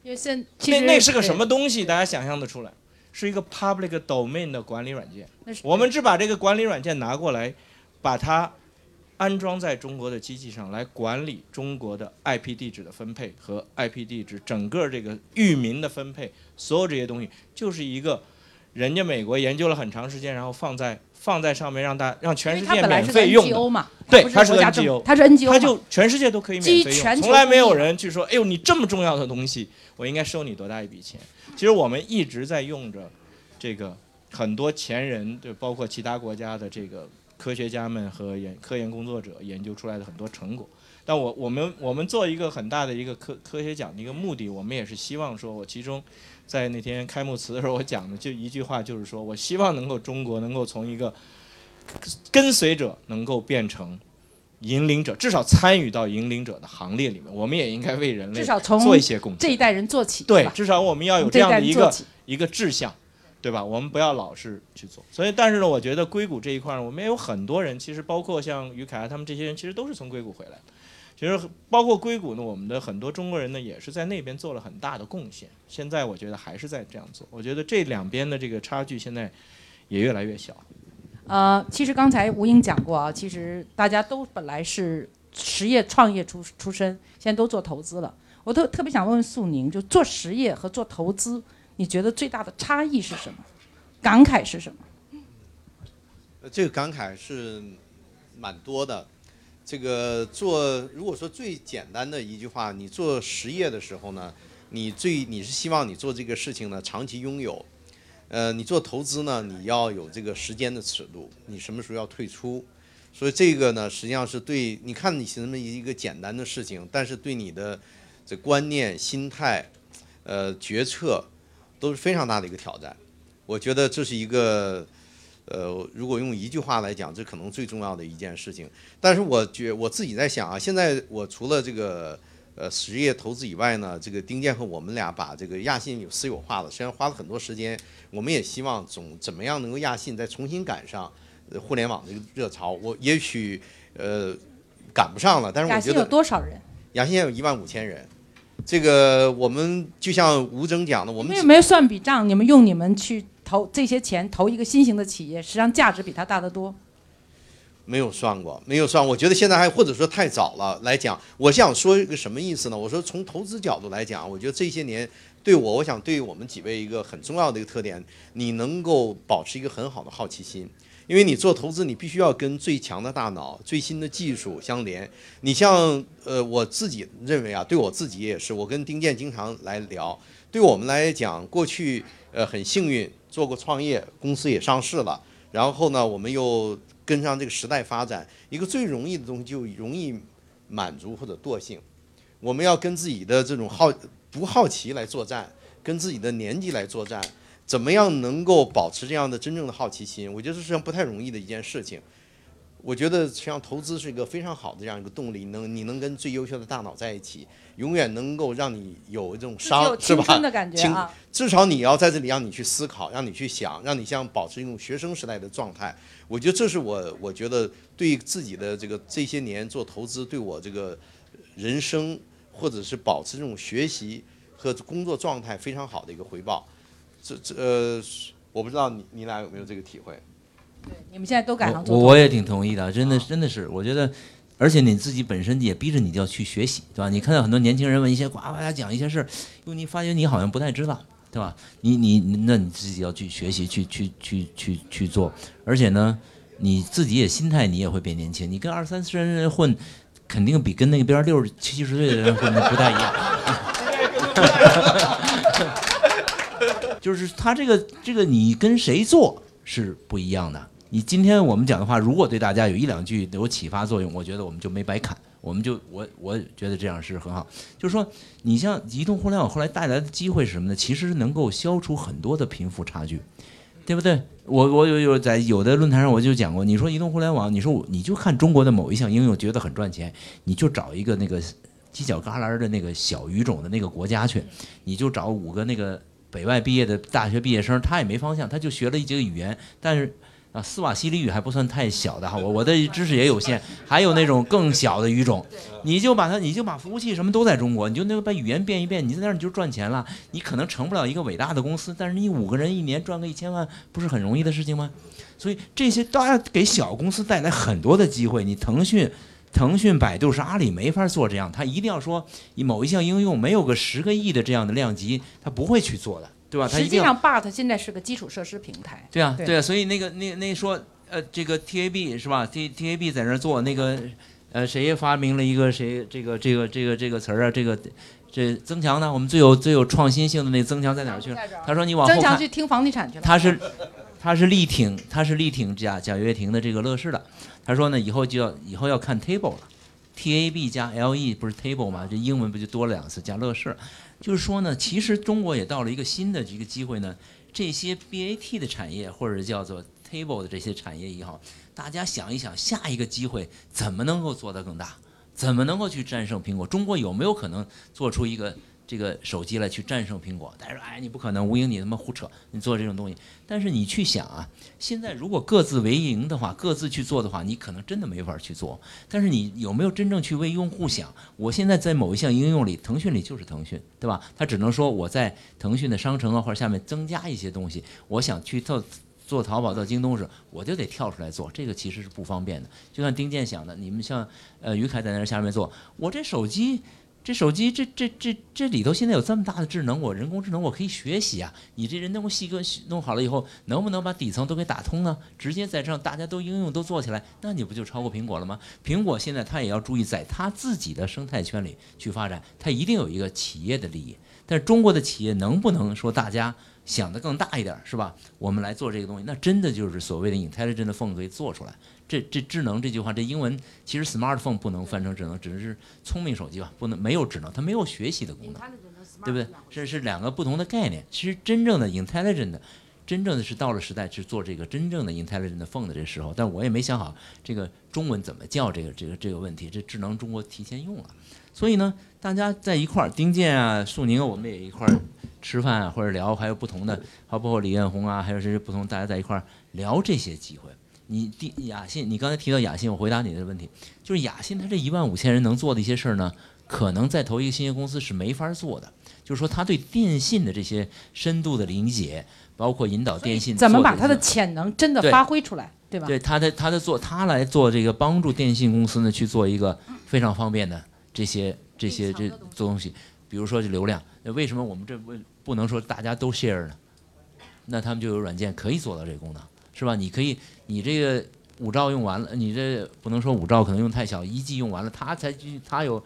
因为现那那是个什么东西？大家想象得出来，是一个 public domain 的管理软件。我们只把这个管理软件拿过来，把它安装在中国的机器上来管理中国的 IP 地址的分配和 IP 地址整个这个域名的分配，所有这些东西就是一个人家美国研究了很长时间，然后放在放在上面让大让全世界免费用的。嘛，对它是 NGO，它是 NGO，它就全世界都可以免费用，从来没有人去说，哎呦，你这么重要的东西，我应该收你多大一笔钱？其实我们一直在用着这个很多前人，对，包括其他国家的这个科学家们和研科研工作者研究出来的很多成果。但我我们我们做一个很大的一个科科学奖的一个目的，我们也是希望说，我其中在那天开幕词的时候，我讲的就一句话，就是说我希望能够中国能够从一个跟随者能够变成引领者，至少参与到引领者的行列里面。我们也应该为人类至少从做一些贡献。这一代人做起，对至少我们要有这样的一个一个志向，对吧？我们不要老是去做。所以，但是呢，我觉得硅谷这一块儿，我们也有很多人，其实包括像于凯他们这些人，其实都是从硅谷回来的。其实包括硅谷呢，我们的很多中国人呢，也是在那边做了很大的贡献。现在我觉得还是在这样做。我觉得这两边的这个差距现在也越来越小。呃，其实刚才吴英讲过啊，其实大家都本来是实业创业出出身，现在都做投资了。我特特别想问问素宁，就做实业和做投资，你觉得最大的差异是什么？感慨是什么？这个感慨是蛮多的。这个做，如果说最简单的一句话，你做实业的时候呢，你最你是希望你做这个事情呢长期拥有。呃，你做投资呢，你要有这个时间的尺度，你什么时候要退出。所以这个呢，实际上是对你看你是那么一个简单的事情，但是对你的这观念、心态、呃决策都是非常大的一个挑战。我觉得这是一个。呃，如果用一句话来讲，这可能最重要的一件事情。但是我觉我自己在想啊，现在我除了这个呃实业投资以外呢，这个丁健和我们俩把这个亚信有私有化了，虽然花了很多时间，我们也希望总怎么样能够亚信再重新赶上呃互联网这个热潮。我也许呃赶不上了，但是我觉得多少人？亚信现在有一万五千人。这个我们就像吴征讲的，我们没有算笔账？你们用你们去投这些钱投一个新型的企业，实际上价值比它大得多。没有算过，没有算。我觉得现在还或者说太早了来讲。我想说一个什么意思呢？我说从投资角度来讲，我觉得这些年对我，我想对于我们几位一个很重要的一个特点，你能够保持一个很好的好奇心。因为你做投资，你必须要跟最强的大脑、最新的技术相连。你像呃，我自己认为啊，对我自己也是，我跟丁健经常来聊，对我们来讲，过去呃很幸运做过创业，公司也上市了，然后呢，我们又跟上这个时代发展，一个最容易的东西就容易满足或者惰性。我们要跟自己的这种好不好奇来作战，跟自己的年纪来作战，怎么样能够保持这样的真正的好奇心？我觉得这是不太容易的一件事情。我觉得实际上投资是一个非常好的这样一个动力，能你能跟最优秀的大脑在一起，永远能够让你有一种自己有商是吧？的感觉啊。至少你要在这里让你去思考，让你去想，让你像保持一种学生时代的状态。我觉得这是我我觉得对自己的这个这些年做投资，对我这个人生或者是保持这种学习和工作状态非常好的一个回报。这这呃，我不知道你你俩有没有这个体会？对你们现在都改行做我我也挺同意的，真的真的是，我觉得，而且你自己本身也逼着你就要去学习，对吧？你看到很多年轻人问一些呱呱呱讲一些事儿，因为你发觉你好像不太知道，对吧？你你你那你自己要去学习，去去去去去做，而且呢，你自己也心态你也会变年轻，你跟二三十人混，肯定比跟那边六十七十岁的人混的不太一样。就是他这个这个你跟谁做是不一样的。你今天我们讲的话，如果对大家有一两句有启发作用，我觉得我们就没白看，我们就我我觉得这样是很好。就是说，你像移动互联网后来带来的机会是什么呢？其实能够消除很多的贫富差距，对不对？我我有有在有的论坛上我就讲过，你说移动互联网，你说我你就看中国的某一项应用觉得很赚钱，你就找一个那个犄角旮旯的那个小语种的那个国家去，你就找五个那个北外毕业的大学毕业生，他也没方向，他就学了几个语言，但是啊，斯瓦西里语还不算太小的哈，我我的知识也有限，还有那种更小的语种，你就把它，你就把服务器什么都在中国，你就那个把语言变一变，你在那儿你就赚钱了。你可能成不了一个伟大的公司，但是你五个人一年赚个一千万，不是很容易的事情吗？所以这些都要给小公司带来很多的机会。你腾讯。腾讯、百度是阿里没法做这样，他一定要说某一项应用没有个十个亿的这样的量级，他不会去做的，对吧？实际上，BART 现在是个基础设施平台。对啊，对对啊，所以那个那那说呃，这个 TAB 是吧？T TAB 在那儿做那个呃，谁发明了一个谁这个这个这个这个词儿啊？这个这增强呢？我们最有最有创新性的那个增强在哪儿去了？他说你往后看，增强去听房地产去了。他是他是力挺他是力挺贾贾跃亭的这个乐视的。他说呢，以后就要以后要看 table 了，TAB 加 LE 不是 table 吗？这英文不就多了两次加乐视？就是说呢，其实中国也到了一个新的一个机会呢，这些 BAT 的产业或者叫做 table 的这些产业也好，大家想一想，下一个机会怎么能够做得更大？怎么能够去战胜苹果？中国有没有可能做出一个这个手机来去战胜苹果？大家说，哎，你不可能，吴英你他妈胡扯，你做这种东西。但是你去想啊，现在如果各自为营的话，各自去做的话，你可能真的没法去做。但是你有没有真正去为用户想？我现在在某一项应用里，腾讯里就是腾讯，对吧？他只能说我在腾讯的商城啊或者下面增加一些东西，我想去做。做淘宝到京东时，我就得跳出来做，这个其实是不方便的。就像丁健想的，你们像呃于凯在那下面做，我这手机，这手机这这这这里头现在有这么大的智能，我人工智能我可以学习啊。你这人工细哥弄好了以后，能不能把底层都给打通呢？直接在这大家都应用都做起来，那你不就超过苹果了吗？苹果现在它也要注意在它自己的生态圈里去发展，它一定有一个企业的利益。但是中国的企业能不能说大家？想得更大一点是吧？我们来做这个东西，那真的就是所谓的 intelligent phone 可以做出来。这这智能这句话，这英文其实 smartphone 不能翻成智能，只是聪明手机吧，不能没有智能，它没有学习的功能，对不对？这是两个不同的概念。其实真正的 intelligent，真正的是到了时代去做这个真正的 intelligent phone 的这时候，但我也没想好这个中文怎么叫这个这个这个问题。这智能中国提前用了，所以呢，大家在一块儿，丁健啊、苏宁，我们也一块儿。吃饭啊，或者聊，还有不同的，还有包括李彦宏啊，还有这些不同，大家在一块儿聊这些机会。你第雅信，你刚才提到雅信，我回答你的问题，就是雅信它这一万五千人能做的一些事儿呢，可能在投一个新业公司是没法做的。就是说，他对电信的这些深度的理解，包括引导电信怎么把他的潜能真的发挥出来，对吧？对他的他的做，他来做这个帮助电信公司呢去做一个非常方便的这些这些这做东西，比如说这流量，为什么我们这不不能说大家都 share 呢？那他们就有软件可以做到这个功能，是吧？你可以，你这个五兆用完了，你这不能说五兆可能用太小，一 G 用完了，他才他有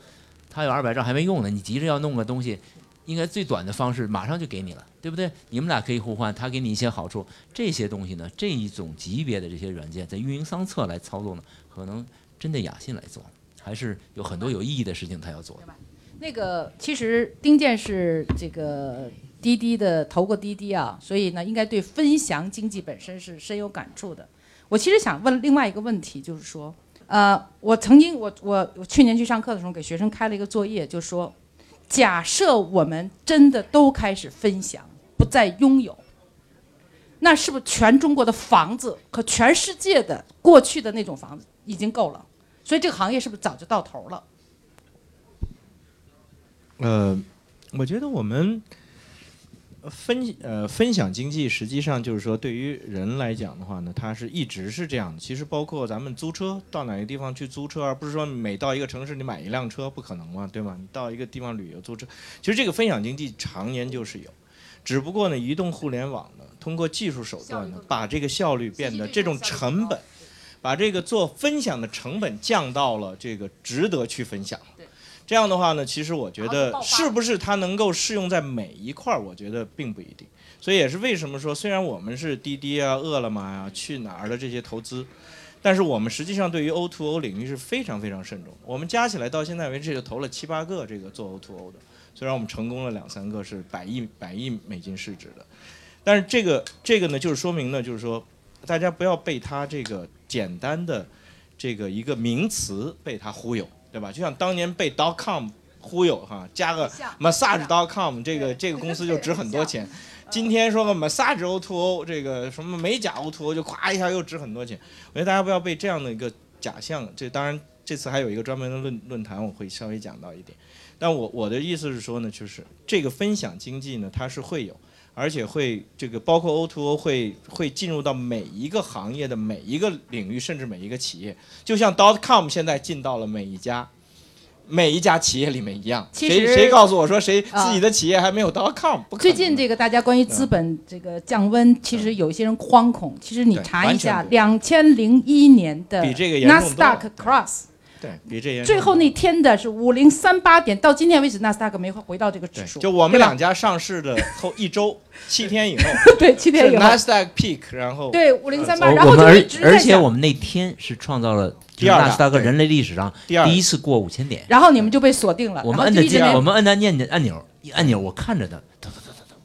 他有二百兆还没用呢，你急着要弄个东西，应该最短的方式马上就给你了，对不对？你们俩可以互换，他给你一些好处，这些东西呢，这一种级别的这些软件在运营商侧来操作呢，可能针对雅信来做，还是有很多有意义的事情他要做的。那个其实丁健是这个滴滴的投过滴滴啊，所以呢，应该对分享经济本身是深有感触的。我其实想问另外一个问题，就是说，呃，我曾经我我我去年去上课的时候，给学生开了一个作业，就说，假设我们真的都开始分享，不再拥有，那是不是全中国的房子和全世界的过去的那种房子已经够了？所以这个行业是不是早就到头了？呃，我觉得我们分呃分享经济，实际上就是说，对于人来讲的话呢，它是一直是这样的。其实包括咱们租车，到哪个地方去租车，而不是说每到一个城市你买一辆车，不可能嘛，对吗？你到一个地方旅游租车，其实这个分享经济常年就是有，只不过呢，移动互联网呢，通过技术手段呢，把这个效率变得这种成本，把这个做分享的成本降到了这个值得去分享。这样的话呢，其实我觉得是不是它能够适用在每一块儿，我觉得并不一定。所以也是为什么说，虽然我们是滴滴啊、饿了么啊、去哪儿的这些投资，但是我们实际上对于 O2O 领域是非常非常慎重。我们加起来到现在为止就投了七八个这个做 O2O 的，虽然我们成功了两三个是百亿百亿美金市值的，但是这个这个呢，就是说明呢，就是说大家不要被它这个简单的这个一个名词被它忽悠。对吧？就像当年被 dot com 忽悠哈，加个 massage dot com 这个这个公司就值很多钱。今天说个 massage O2O 这个什么美甲 O2O 就咵一下又值很多钱。我觉得大家不要被这样的一个假象。这当然这次还有一个专门的论论坛，我会稍微讲到一点。但我我的意思是说呢，就是这个分享经济呢，它是会有，而且会这个包括 O2O O 会会进入到每一个行业的每一个领域，甚至每一个企业。就像 dot com 现在进到了每一家。每一家企业里面一样，谁谁告诉我说谁自己的企业还没有 dot com？最近这个大家关于资本这个降温，其实有一些人惶恐。其实你查一下，两千零一年的比这个严重 Nasdaq Cross，对比这些最后那天的是五零三八点，到今天为止纳斯达克没回到这个指数。就我们两家上市的后一周 七天以后，对七天以后 Nasdaq peak，然后对五零三八，然后就一直而且我们那天是创造了。纳斯达克人类历史上第一次过五千点，然后你们就被锁定了。我们摁的键我们摁的按钮按钮一按钮，我看着的，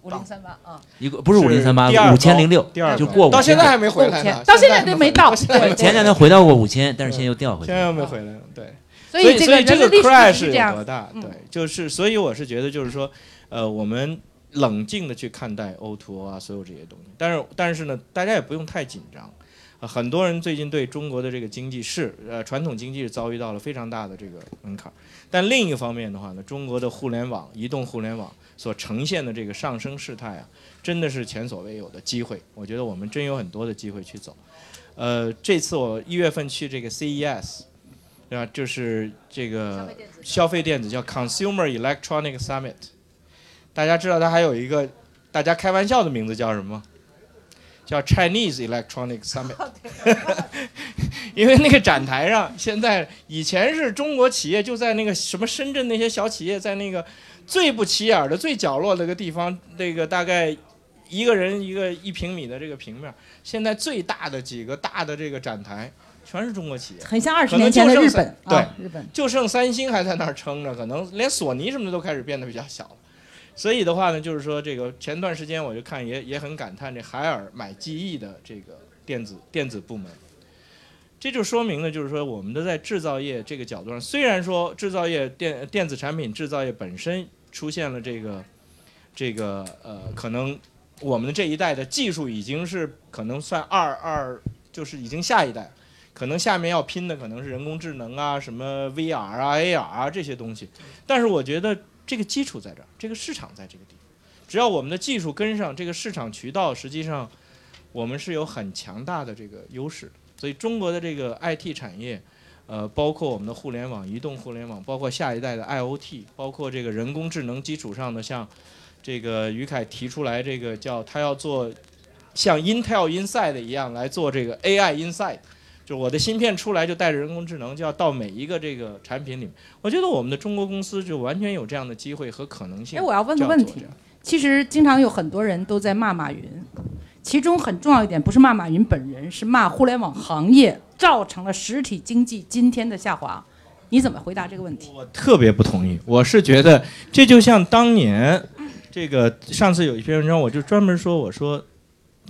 五零三八啊，一个不是五零三八，五千零六，就过到现在还没回来呢，到现在都没到。前两天回到过五千，但是现在又掉回去，现在又没回来。对，所以所以这个 crash 有多大？对，就是所以我是觉得就是说，呃，我们冷静的去看待 O2O 啊，所有这些东西。但是但是呢，大家也不用太紧张。很多人最近对中国的这个经济是，呃，传统经济是遭遇到了非常大的这个门槛。但另一方面的话呢，中国的互联网、移动互联网所呈现的这个上升势态啊，真的是前所未有的机会。我觉得我们真有很多的机会去走。呃，这次我一月份去这个 CES，对吧？就是这个消费电子叫 Consumer Electronic Summit。大家知道它还有一个大家开玩笑的名字叫什么？叫 Chinese Electronic Summit，因为那个展台上，现在以前是中国企业就在那个什么深圳那些小企业在那个最不起眼的最角落那个地方，那个大概一个人一个一平米的这个平面，现在最大的几个大的这个展台全是中国企业，很像二十年前的日本，对，日本。就剩三星还在那儿撑着，可能连索尼什么的都开始变得比较小了。所以的话呢，就是说这个前段时间我就看也也很感叹，这海尔买记忆的这个电子电子部门，这就说明呢，就是说我们的在制造业这个角度上，虽然说制造业电电子产品制造业本身出现了这个这个呃，可能我们的这一代的技术已经是可能算二二，就是已经下一代，可能下面要拼的可能是人工智能啊，什么 VR 啊、AR 啊这些东西，但是我觉得。这个基础在这儿，这个市场在这个地方，只要我们的技术跟上，这个市场渠道实际上我们是有很强大的这个优势。所以中国的这个 IT 产业，呃，包括我们的互联网、移动互联网，包括下一代的 IOT，包括这个人工智能基础上的，像这个于凯提出来这个叫他要做像 Intel Inside 一样来做这个 AI Inside。就我的芯片出来就带着人工智能，就要到每一个这个产品里面。我觉得我们的中国公司就完全有这样的机会和可能性。哎，我要问个问题，其实经常有很多人都在骂马云，其中很重要一点不是骂马云本人，是骂互联网行业造成了实体经济今天的下滑。你怎么回答这个问题？我特别不同意。我是觉得这就像当年这个上次有一篇文章，我就专门说，我说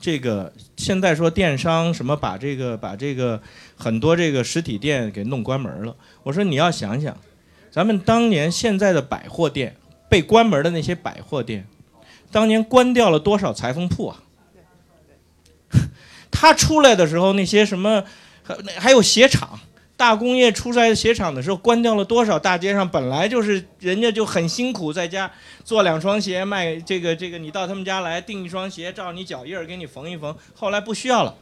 这个现在说电商什么把这个把这个很多这个实体店给弄关门了。我说你要想想，咱们当年现在的百货店被关门的那些百货店，当年关掉了多少裁缝铺啊？他出来的时候，那些什么还有鞋厂。大工业出来鞋厂的时候，关掉了多少大街上本来就是人家就很辛苦，在家做两双鞋卖这个这个，你到他们家来订一双鞋，照你脚印儿给你缝一缝。后来不需要了，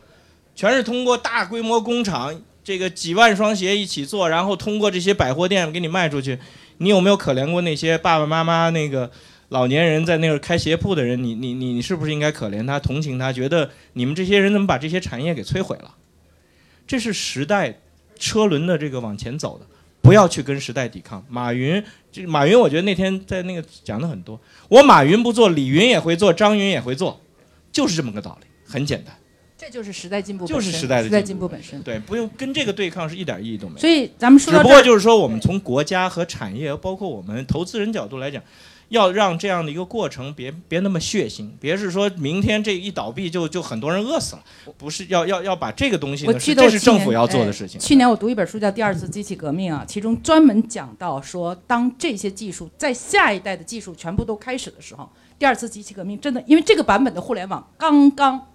全是通过大规模工厂，这个几万双鞋一起做，然后通过这些百货店给你卖出去。你有没有可怜过那些爸爸妈妈那个老年人在那儿开鞋铺的人？你你你你是不是应该可怜他、同情他？觉得你们这些人怎么把这些产业给摧毁了？这是时代。车轮的这个往前走的，不要去跟时代抵抗。马云，这马云，我觉得那天在那个讲的很多。我马云不做，李云也会做，张云也会做，就是这么个道理，很简单。这就是时代进步，就是时代的进步本身。对，不用跟这个对抗是一点意义都没有。所以咱们说，只不过就是说，我们从国家和产业，包括我们投资人角度来讲。要让这样的一个过程别别那么血腥，别是说明天这一倒闭就就很多人饿死了，不是要要要把这个东西，这是政府要做的事情。去年我读一本书叫《第二次机器革命》啊，其中专门讲到说，当这些技术在下一代的技术全部都开始的时候，第二次机器革命真的，因为这个版本的互联网刚刚，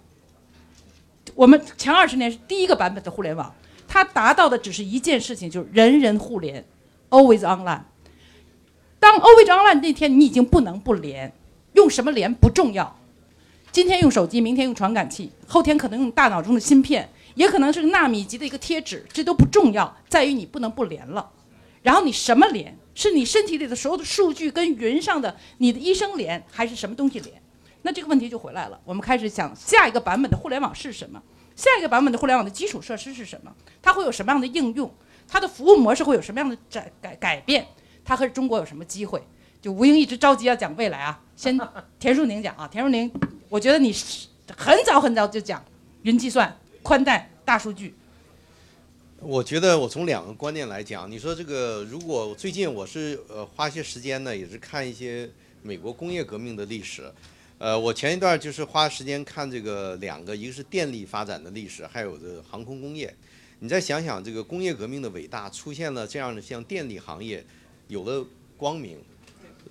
我们前二十年是第一个版本的互联网，它达到的只是一件事情，就是人人互联，always online。当 always online 那天，你已经不能不连，用什么连不重要。今天用手机，明天用传感器，后天可能用大脑中的芯片，也可能是纳米级的一个贴纸，这都不重要，在于你不能不连了。然后你什么连？是你身体里的所有的数据跟云上的你的医生连，还是什么东西连？那这个问题就回来了。我们开始想下一个版本的互联网是什么？下一个版本的互联网的基础设施是什么？它会有什么样的应用？它的服务模式会有什么样的改改改变？他和中国有什么机会？就吴英一直着急要讲未来啊，先田树宁讲啊，田树宁，我觉得你很早很早就讲云计算、宽带、大数据。我觉得我从两个观念来讲，你说这个，如果最近我是呃花些时间呢，也是看一些美国工业革命的历史，呃，我前一段就是花时间看这个两个，一个是电力发展的历史，还有这航空工业。你再想想这个工业革命的伟大，出现了这样的像电力行业。有了光明，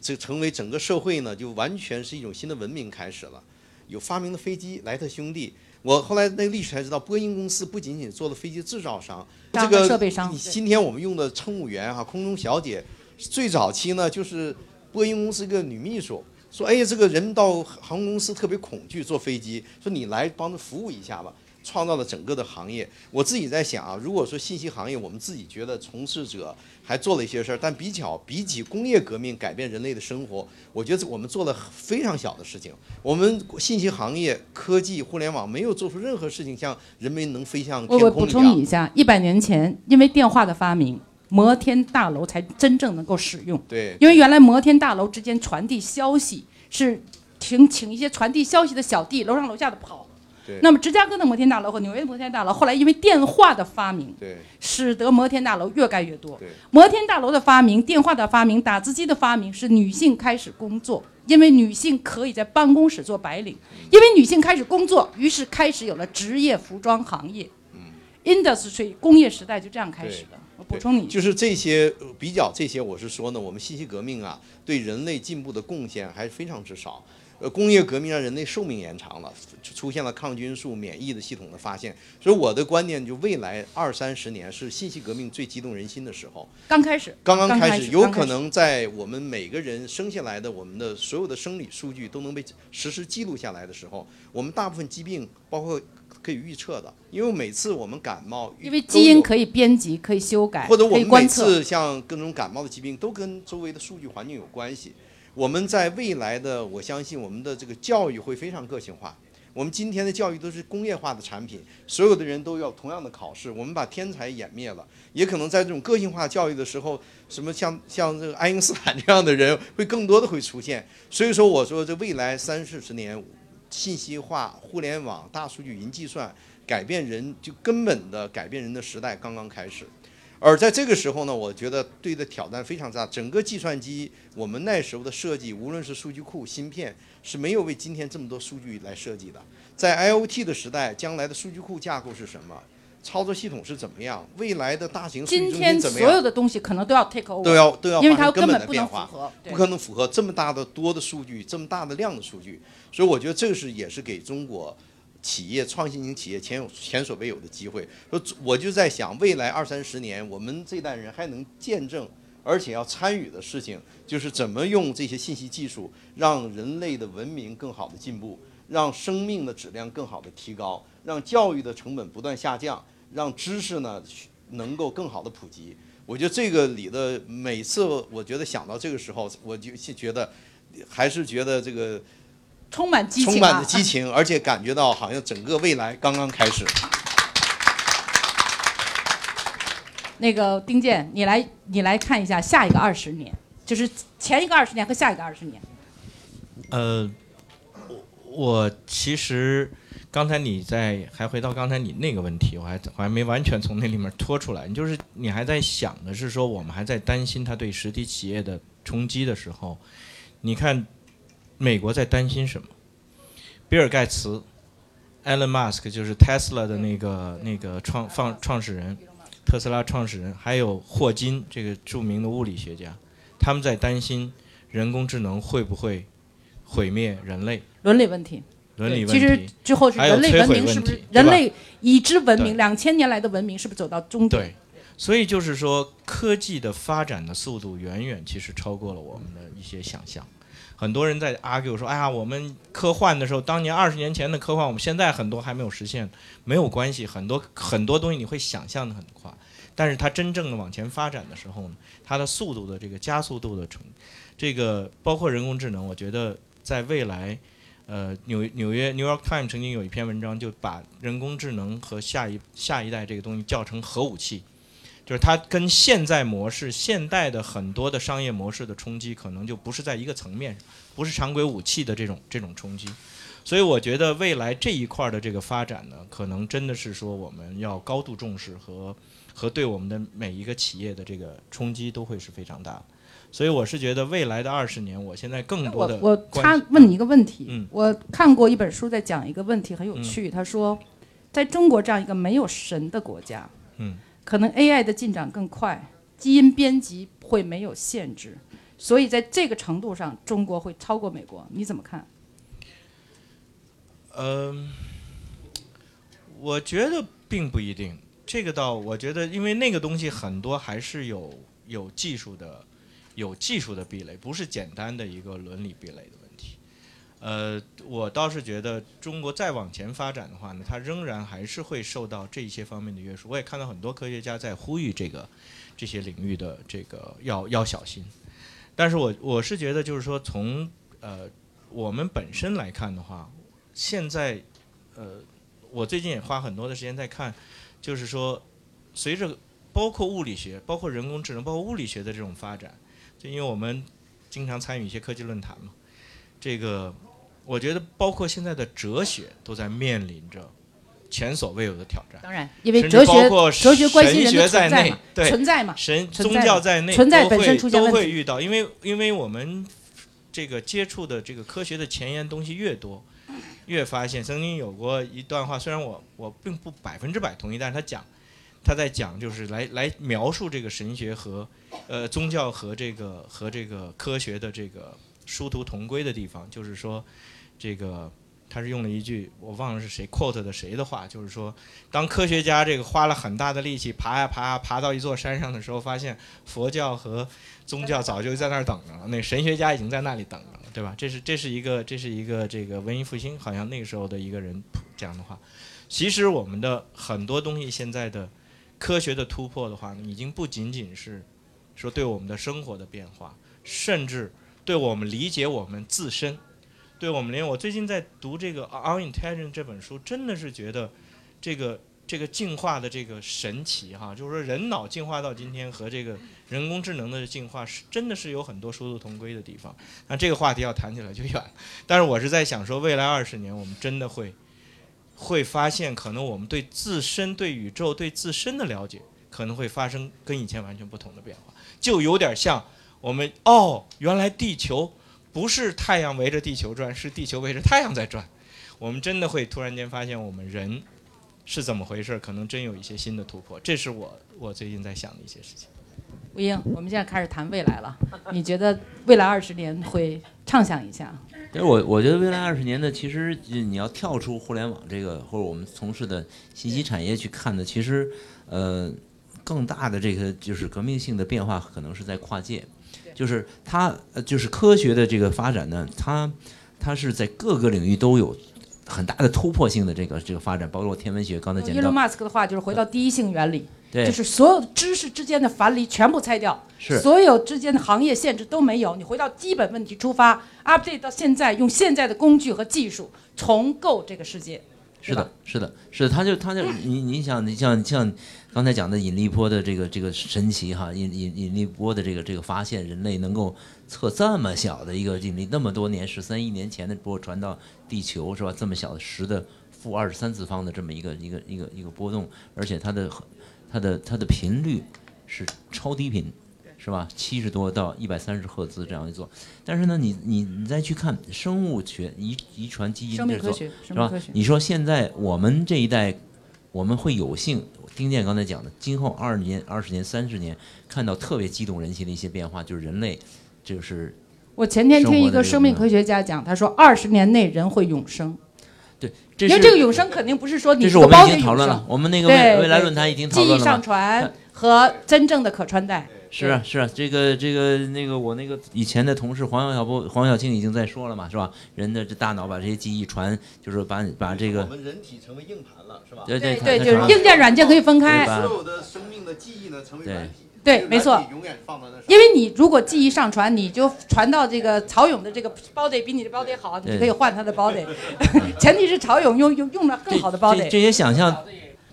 这成为整个社会呢，就完全是一种新的文明开始了。有发明的飞机，莱特兄弟。我后来那个历史才知道，波音公司不仅仅做了飞机制造商，这个设备商。今天我们用的乘务员哈，空中小姐，最早期呢就是波音公司一个女秘书说：“哎呀，这个人到航空公司特别恐惧坐飞机，说你来帮着服务一下吧。”创造了整个的行业。我自己在想啊，如果说信息行业，我们自己觉得从事者还做了一些事儿，但比较比起工业革命改变人类的生活，我觉得我们做了非常小的事情。我们信息行业、科技、互联网没有做出任何事情，像人们能飞向天空一样。我补充你一下，一百年前，因为电话的发明，摩天大楼才真正能够使用。对。因为原来摩天大楼之间传递消息是请请一些传递消息的小弟，楼上楼下的跑。那么，芝加哥的摩天大楼和纽约的摩天大楼，后来因为电话的发明，对。使得摩天大楼越盖越多。摩天大楼的发明、电话的发明、打字机的发明，是女性开始工作，因为女性可以在办公室做白领，因为女性开始工作，于是开始有了职业服装行业。嗯。industry 工业时代就这样开始的。我补充你，就是这些比较这些，我是说呢，我们信息革命啊，对人类进步的贡献还是非常之少。呃，工业革命让人类寿命延长了，出现了抗菌素、免疫的系统的发现。所以我的观念就，未来二三十年是信息革命最激动人心的时候。刚开始，刚刚开始，有可能在我们每个人生下来的我们的所有的生理数据都能被实时记录下来的时候，我们大部分疾病包括可以预测的，因为每次我们感冒，因为基因可以编辑、可以修改，或者我们每次像各种感冒的疾病都跟周围的数据环境有关系。我们在未来的，我相信我们的这个教育会非常个性化。我们今天的教育都是工业化的产品，所有的人都要同样的考试，我们把天才湮灭了。也可能在这种个性化教育的时候，什么像像这个爱因斯坦这样的人会更多的会出现。所以说，我说这未来三四十年，信息化、互联网、大数据、云计算改变人就根本的改变人的时代刚刚开始。而在这个时候呢，我觉得对的挑战非常大。整个计算机，我们那时候的设计，无论是数据库、芯片，是没有为今天这么多数据来设计的。在 IOT 的时代，将来的数据库架构是什么？操作系统是怎么样？未来的大型数据中今天心怎么样？所有的东西可能都要 take over，都要都要因为它发生根本不能的变化，符合，不可能符合这么大的多的数据，这么大的量的数据。所以我觉得这个是也是给中国企业创新型企业前有前所未有的机会。说我就在想，未来二三十年，我们这代人还能见证。而且要参与的事情，就是怎么用这些信息技术，让人类的文明更好的进步，让生命的质量更好的提高，让教育的成本不断下降，让知识呢能够更好的普及。我觉得这个里的每次，我觉得想到这个时候，我就觉得还是觉得这个充满激情、啊，充满着激情，而且感觉到好像整个未来刚刚开始。那个丁健，你来，你来看一下下一个二十年，就是前一个二十年和下一个二十年。呃，我我其实刚才你在还回到刚才你那个问题，我还我还没完全从那里面脱出来。就是你还在想的是说，我们还在担心它对实体企业的冲击的时候，你看美国在担心什么？比尔盖茨，Elon Musk 就是 Tesla 的那个那个创创创始人。特斯拉创始人还有霍金这个著名的物理学家，他们在担心人工智能会不会毁灭人类伦理问题。伦理问题其实题，之后是人类文明是不是人类已知文明对两千年来的文明是不是走到终点？对，所以就是说科技的发展的速度远远其实超过了我们的一些想象。很多人在 argue 说，哎呀，我们科幻的时候，当年二十年前的科幻，我们现在很多还没有实现，没有关系，很多很多东西你会想象的很快，但是它真正的往前发展的时候呢，它的速度的这个加速度的成，这个包括人工智能，我觉得在未来，呃，纽纽约 New York Times 曾经有一篇文章就把人工智能和下一下一代这个东西叫成核武器。就是它跟现在模式、现代的很多的商业模式的冲击，可能就不是在一个层面上，不是常规武器的这种这种冲击。所以我觉得未来这一块的这个发展呢，可能真的是说我们要高度重视和和对我们的每一个企业的这个冲击都会是非常大的。所以我是觉得未来的二十年，我现在更多的我我关系插问你一个问题，嗯我看过一本书在讲一个问题很有趣，他说，在中国这样一个没有神的国家，嗯，可能 AI 的进展更快，基因编辑会没有限制，所以在这个程度上，中国会超过美国，你怎么看？嗯，我觉得并不一定。这个倒，我觉得，因为那个东西很多还是有有技术的，有技术的壁垒，不是简单的一个伦理壁垒的。呃，我倒是觉得中国再往前发展的话呢，它仍然还是会受到这一些方面的约束。我也看到很多科学家在呼吁这个这些领域的这个要要小心。但是我我是觉得，就是说从呃我们本身来看的话，现在，呃，我最近也花很多的时间在看，就是说，随着包括物理学、包括人工智能、包括物理学的这种发展，就因为我们经常参与一些科技论坛嘛，这个我觉得包括现在的哲学都在面临着前所未有的挑战。当然，因为哲学包括哲学关心人的神学在内存在嘛，对存在嘛，神宗教在内存在本都会身出现都会遇到，因为因为我们这个接触的这个科学的前沿东西越多，越发现曾经有过一段话，虽然我我并不百分之百同意，但是他讲他在讲就是来来描述这个神学和呃宗教和这个和这个科学的这个殊途同归的地方，就是说这个。他是用了一句我忘了是谁 quote 的谁的话，就是说，当科学家这个花了很大的力气爬呀爬呀爬到一座山上的时候，发现佛教和宗教早就在那儿等着了，那神学家已经在那里等着了，对吧？这是这是一个这是一个这个文艺复兴好像那个时候的一个人讲的话。其实我们的很多东西现在的科学的突破的话，已经不仅仅是说对我们的生活的变化，甚至对我们理解我们自身。对我们连我最近在读这个《Our Intelligence》这本书，真的是觉得这个这个进化的这个神奇哈，就是说人脑进化到今天和这个人工智能的进化是真的是有很多殊途同归的地方。那这个话题要谈起来就远了，但是我是在想说，未来二十年我们真的会会发现，可能我们对自身、对宇宙、对自身的了解可能会发生跟以前完全不同的变化，就有点像我们哦，原来地球。不是太阳围着地球转，是地球围着太阳在转。我们真的会突然间发现我们人是怎么回事，可能真有一些新的突破。这是我我最近在想的一些事情。吴英，我们现在开始谈未来了。你觉得未来二十年会畅想一下？其实我我觉得未来二十年呢，其实你要跳出互联网这个或者我们从事的信息产业去看的，其实呃更大的这个就是革命性的变化，可能是在跨界。就是它，呃，就是科学的这个发展呢，它，它是在各个领域都有很大的突破性的这个这个发展，包括天文学。刚才讲到。伊隆马斯克的话就是回到第一性原理，对，就是所有知识之间的樊篱全部拆掉，是所有之间的行业限制都没有，你回到基本问题出发，update 到现在，用现在的工具和技术重构这个世界。是的，是的，是的，他就他就你你想你像像刚才讲的引力波的这个这个神奇哈，引引引力波的这个这个发现，人类能够测这么小的一个引力，那么多年十三亿年前的波传到地球是吧？这么小的十的负二十三次方的这么一个一个一个一个波动，而且它的它的它的频率是超低频。是吧？七十多到一百三十赫兹这样一做，但是呢，你你你再去看生物学遗遗传基因这做，是吧？你说现在我们这一代，我们会有幸，丁健刚才讲的，今后二十年、二十年、三十年，看到特别激动人心的一些变化，就是人类，就是。我前天听一个生命科学家讲，他说二十年内人会永生。对，因为这个永生肯定不是说你这是我们已经讨论了，我们那个未未来论坛已经讨论了。记忆上传和真正的可穿戴。是啊是啊，这个这个那个我那个以前的同事黄小波黄小庆已经在说了嘛，是吧？人的这大脑把这些记忆传，就是把把这个我们人体成为硬盘了，是吧？对对对，就是硬件软件可以分开。所有的生命的记忆呢，成为软体。对，没错。永远放在那。因为你如果记忆上传，你就传到这个曹勇的这个 body 比你的 body 好，你就可以换他的 body。前提是曹勇用用用了更好的 body。这些想象，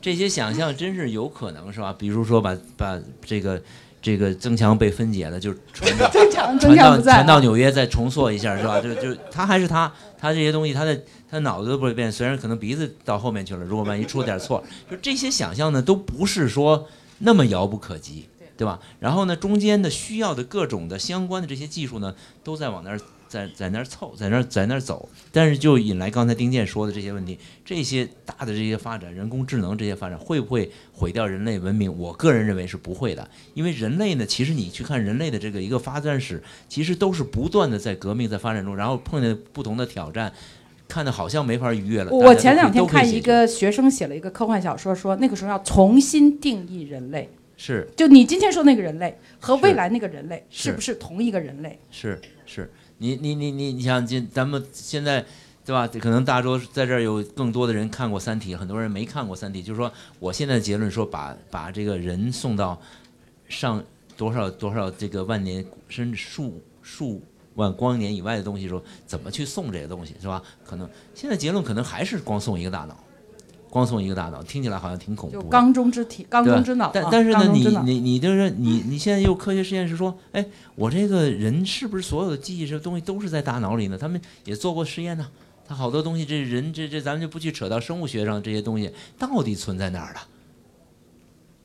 这些想象真是有可能，是吧？比如说把把这个。这个增强被分解 了，就传到传到传到纽约再重塑一下，是吧？就就他还是他，他这些东西，他的他脑子都不会变，虽然可能鼻子到后面去了，如果万一出了点错，就这些想象呢，都不是说那么遥不可及，对吧？然后呢，中间的需要的各种的相关的这些技术呢，都在往那儿。在在那儿凑，在那儿在那儿走，但是就引来刚才丁健说的这些问题，这些大的这些发展，人工智能这些发展会不会毁掉人类文明？我个人认为是不会的，因为人类呢，其实你去看人类的这个一个发展史，其实都是不断的在革命，在发展中，然后碰见不同的挑战，看的好像没法逾越了。我前两天看一个学生写了一个科幻小说，说那个时候要重新定义人类，是，就你今天说那个人类和未来那个人类是不是同一个人类？是是。你你你你你想今咱们现在，对吧？可能大周在这儿有更多的人看过《三体》，很多人没看过《三体》。就是说，我现在的结论说，把把这个人送到上多少多少这个万年甚至数数万光年以外的东西时候，怎么去送这些东西，是吧？可能现在结论可能还是光送一个大脑。光送一个大脑，听起来好像挺恐怖。就缸中之体，缸中之脑。但但是呢，你你你就是你你现在又科学实验室说，哎，我这个人是不是所有的记忆这东西都是在大脑里呢？他们也做过实验呢。他好多东西，这人这这咱们就不去扯到生物学上这些东西到底存在哪儿了？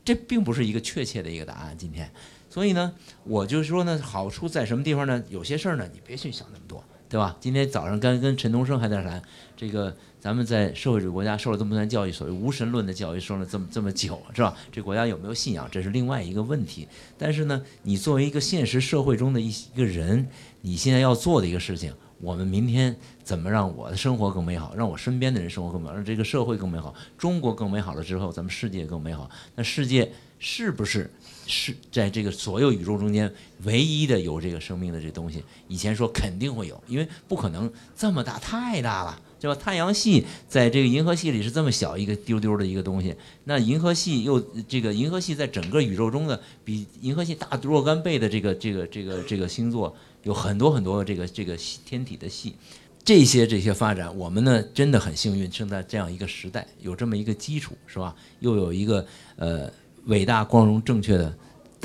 这并不是一个确切的一个答案。今天，所以呢，我就说呢，好处在什么地方呢？有些事儿呢，你别去想那么多，对吧？今天早上跟跟陈东升还在谈这个。咱们在社会主义国家受了这么多年教育，所谓无神论的教育，受了这么这么久，是吧？这国家有没有信仰，这是另外一个问题。但是呢，你作为一个现实社会中的一一个人，你现在要做的一个事情，我们明天怎么让我的生活更美好，让我身边的人生活更美好，让这个社会更美好，中国更美好了之后，咱们世界更美好。那世界是不是是在这个所有宇宙中间唯一的有这个生命的这东西？以前说肯定会有，因为不可能这么大，太大了。对吧？太阳系在这个银河系里是这么小一个丢丢的一个东西，那银河系又这个银河系在整个宇宙中的比银河系大若干倍的这个这个这个这个星座有很多很多这个这个天体的系，这些这些发展，我们呢真的很幸运，生在这样一个时代，有这么一个基础，是吧？又有一个呃伟大、光荣、正确的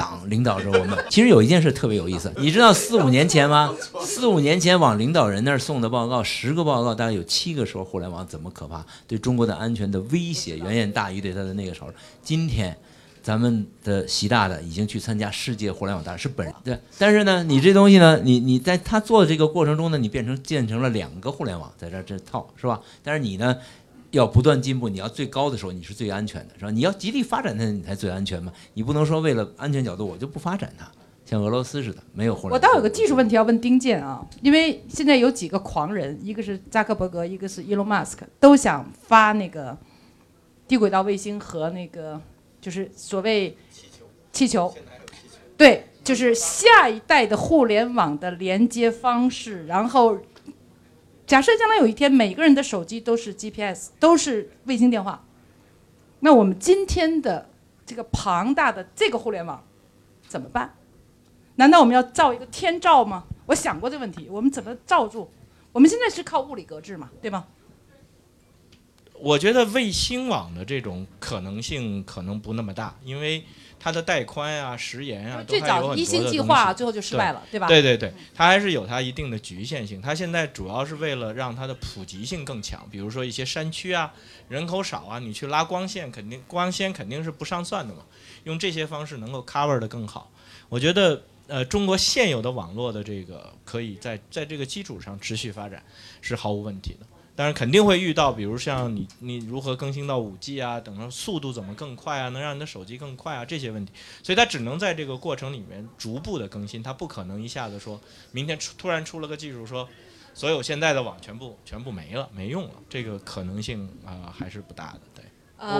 党领导着我们。其实有一件事特别有意思，你知道四五年前吗？四五年前往领导人那儿送的报告，十个报告大概有七个说互联网怎么可怕，对中国的安全的威胁远远大于对他的那个时候。今天。咱们的习大的已经去参加世界互联网大是本人对，但是呢，你这东西呢，你你在他做的这个过程中呢，你变成建成了两个互联网在这这套是吧？但是你呢，要不断进步，你要最高的时候你是最安全的是吧？你要极力发展它，你才最安全嘛。你不能说为了安全角度我就不发展它，像俄罗斯似的没有互联网。我倒有个技术问题要问丁健啊，因为现在有几个狂人，一个是扎克伯格，一个是伊隆马斯克，都想发那个低轨道卫星和那个。就是所谓气球，对，就是下一代的互联网的连接方式。然后，假设将来有一天每个人的手机都是 GPS，都是卫星电话，那我们今天的这个庞大的这个互联网怎么办？难道我们要造一个天罩吗？我想过这个问题，我们怎么罩住？我们现在是靠物理隔质嘛，对吗？我觉得卫星网的这种可能性可能不那么大，因为它的带宽啊、时延啊，最早一星计划最后就失败了，对吧？对对对，它还是有它一定的局限性。它现在主要是为了让它的普及性更强，比如说一些山区啊、人口少啊，你去拉光线，肯定光纤肯定是不上算的嘛。用这些方式能够 cover 的更好。我觉得，呃，中国现有的网络的这个可以在在这个基础上持续发展，是毫无问题的。但是肯定会遇到，比如像你你如何更新到五 G 啊，等到速度怎么更快啊，能让你的手机更快啊这些问题，所以它只能在这个过程里面逐步的更新，它不可能一下子说明天出突然出了个技术说所有现在的网全部全部没了没用了，这个可能性啊还是不大的。对，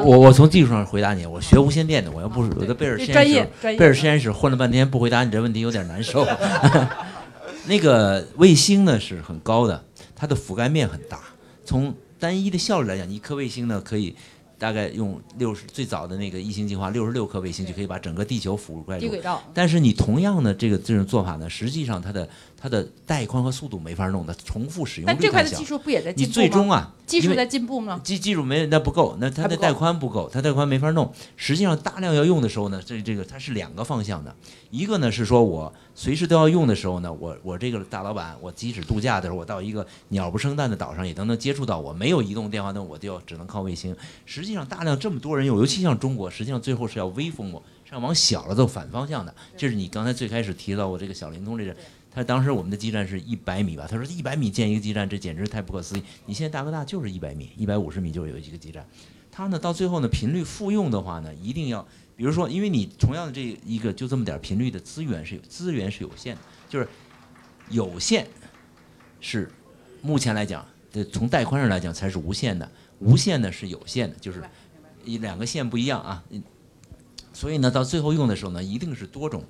我我从技术上回答你，我学无线电的，我要不是我在贝尔实验室贝尔实验室混了半天不回答你这问题有点难受。那个卫星呢是很高的，它的覆盖面很大。从单一的效率来讲，一颗卫星呢可以大概用六十最早的那个一星计划六十六颗卫星就可以把整个地球覆盖住。但是你同样的这个这种做法呢，实际上它的它的带宽和速度没法弄的，重复使用率但这块的技术不也在进步你最终啊，技术在进步吗？技技术没那不够，那它的带宽不够，它带宽没法弄。实际上大量要用的时候呢，这这个它是两个方向的，一个呢是说我。随时都要用的时候呢，我我这个大老板，我即使度假的时候，我到一个鸟不生蛋的岛上也都能接触到我。没有移动电话，那我就只能靠卫星。实际上，大量这么多人用，尤其像中国，实际上最后是要微风我，是要往小了走反方向的。这是你刚才最开始提到我这个小灵通这个，他当时我们的基站是一百米吧？他说一百米建一个基站，这简直太不可思议。你现在大哥大就是一百米，一百五十米就有一个基站。它呢，到最后呢，频率复用的话呢，一定要。比如说，因为你同样的这一个就这么点频率的资源是有资源是有限的，就是有限是目前来讲，从带宽上来讲才是无限的，无限的是有限的，就是一两个线不一样啊。所以呢，到最后用的时候呢，一定是多种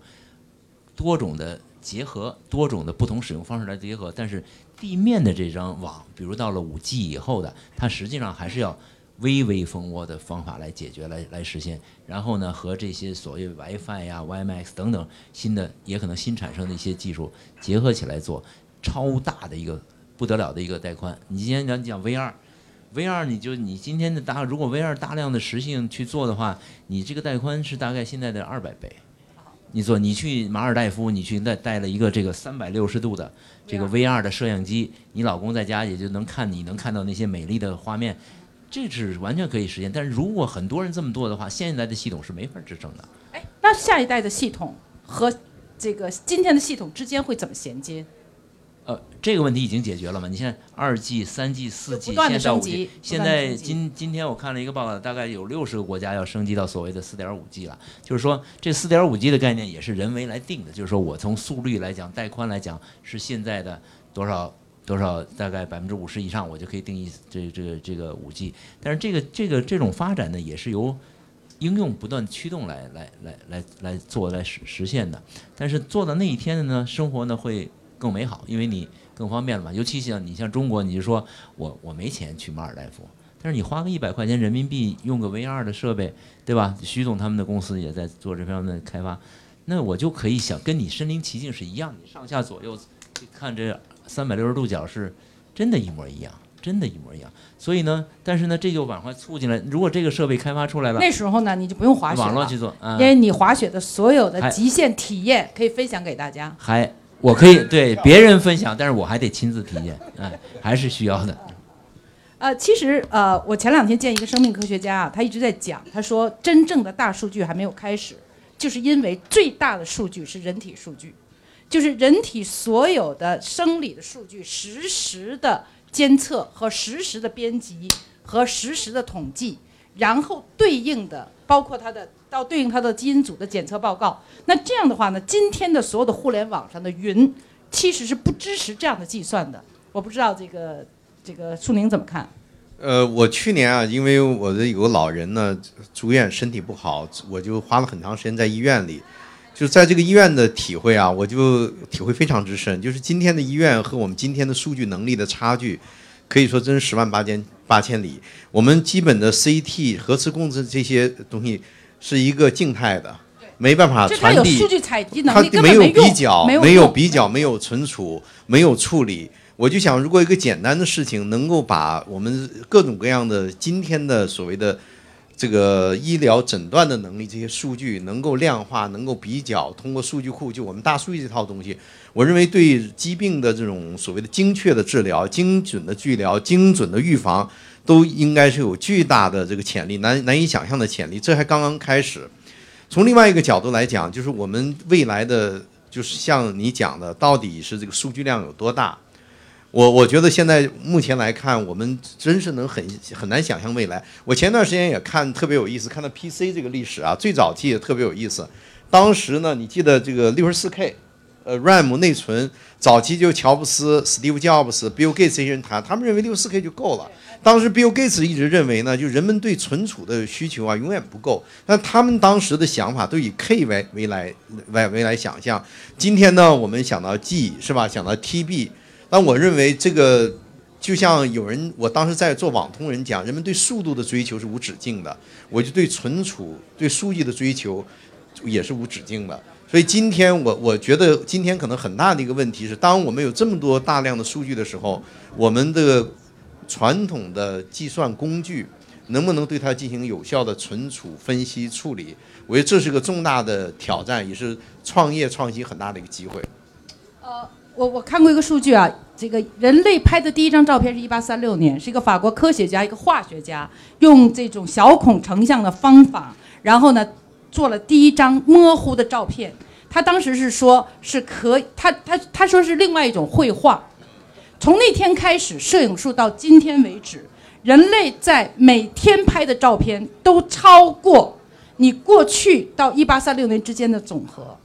多种的结合，多种的不同使用方式来结合。但是地面的这张网，比如到了五 G 以后的，它实际上还是要。微微蜂窝的方法来解决，来来实现，然后呢，和这些所谓 WiFi 呀、WiMax 等等新的，也可能新产生的一些技术结合起来做超大的一个不得了的一个带宽。你今天讲讲 VR，VR 你就你今天的大，如果 VR 大量的实性去做的话，你这个带宽是大概现在的二百倍。你说，你去马尔代夫，你去带带了一个这个三百六十度的这个 VR 的摄像机，你老公在家也就能看，你能看到那些美丽的画面。这是完全可以实现，但是如果很多人这么做的话，现在的系统是没法支撑的。哎，那下一代的系统和这个今天的系统之间会怎么衔接？呃，这个问题已经解决了吗？你现在二 G、三 G、四 G，现在到五 G，现在今今天我看了一个报告，大概有六十个国家要升级到所谓的四点五 G 了。就是说，这四点五 G 的概念也是人为来定的，就是说我从速率来讲、带宽来讲，是现在的多少？多少大概百分之五十以上，我就可以定义这这个这个五 G。但是这个这个这种发展呢，也是由应用不断驱动来来来来来做来实实现的。但是做到那一天的呢，生活呢会更美好，因为你更方便了嘛。尤其像你像中国，你就说我我没钱去马尔代夫，但是你花个一百块钱人民币用个 VR 的设备，对吧？徐总他们的公司也在做这方面的开发，那我就可以想跟你身临其境是一样，你上下左右看这。三百六十度角是真的，一模一样，真的，一模一样。所以呢，但是呢，这就往外促进了。如果这个设备开发出来了，那时候呢，你就不用滑雪了，网络去做，啊因，为你滑雪的所有的极限体验可以分享给大家。还我可以对别人分享，但是我还得亲自体验，哎，还是需要的。呃，其实呃，我前两天见一个生命科学家啊，他一直在讲，他说真正的大数据还没有开始，就是因为最大的数据是人体数据，就是人体所有的生理的数据实时的监测和实时的编辑和实时的统计，然后对应的包括它的到对应它的基因组的检测报告。那这样的话呢，今天的所有的互联网上的云其实是不支持这样的计算的。我不知道这个这个苏宁怎么看？呃，我去年啊，因为我的有个老人呢住院，身体不好，我就花了很长时间在医院里。就在这个医院的体会啊，我就体会非常之深。就是今天的医院和我们今天的数据能力的差距，可以说真是十万八千八千里。我们基本的 CT 核磁共振这些东西是一个静态的，没办法传递。有数据采集能它没有比较，没没有比较，没有存储，没有处理。我就想，如果一个简单的事情能够把我们各种各样的今天的所谓的这个医疗诊断的能力，这些数据能够量化，能够比较，通过数据库，就我们大数据这套东西，我认为对疾病的这种所谓的精确的治疗、精准的治疗、精准的预防，都应该是有巨大的这个潜力，难难以想象的潜力。这还刚刚开始。从另外一个角度来讲，就是我们未来的，就是像你讲的，到底是这个数据量有多大？我我觉得现在目前来看，我们真是能很很难想象未来。我前段时间也看特别有意思，看到 PC 这个历史啊，最早期也特别有意思。当时呢，你记得这个六十四 K，呃，RAM 内存，早期就乔布斯、Steve Jobs、Bill Gates 这些人谈，他们认为六十四 K 就够了。当时 Bill Gates 一直认为呢，就人们对存储的需求啊永远不够。但他们当时的想法都以 K 为为来为为来想象。今天呢，我们想到 G 是吧？想到 TB，但我认为这个就像有人，我当时在做网通人讲，人们对速度的追求是无止境的，我就对存储、对数据的追求也是无止境的。所以今天我我觉得今天可能很大的一个问题是，当我们有这么多大量的数据的时候，我们的传统的计算工具能不能对它进行有效的存储、分析、处理？我觉得这是个重大的挑战，也是创业创新很大的一个机会。呃我我看过一个数据啊，这个人类拍的第一张照片是一八三六年，是一个法国科学家，一个化学家用这种小孔成像的方法，然后呢做了第一张模糊的照片。他当时是说是可以，他他他说是另外一种绘画。从那天开始，摄影术到今天为止，人类在每天拍的照片都超过你过去到一八三六年之间的总和。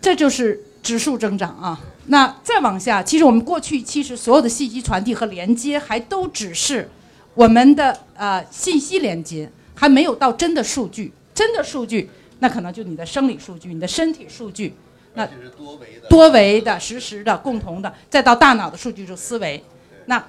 这就是指数增长啊。那再往下，其实我们过去其实所有的信息传递和连接，还都只是我们的呃信息连接，还没有到真的数据。真的数据，那可能就你的生理数据、你的身体数据，那这是多维的。多维的、实时的、共同的，再到大脑的数据就思维，那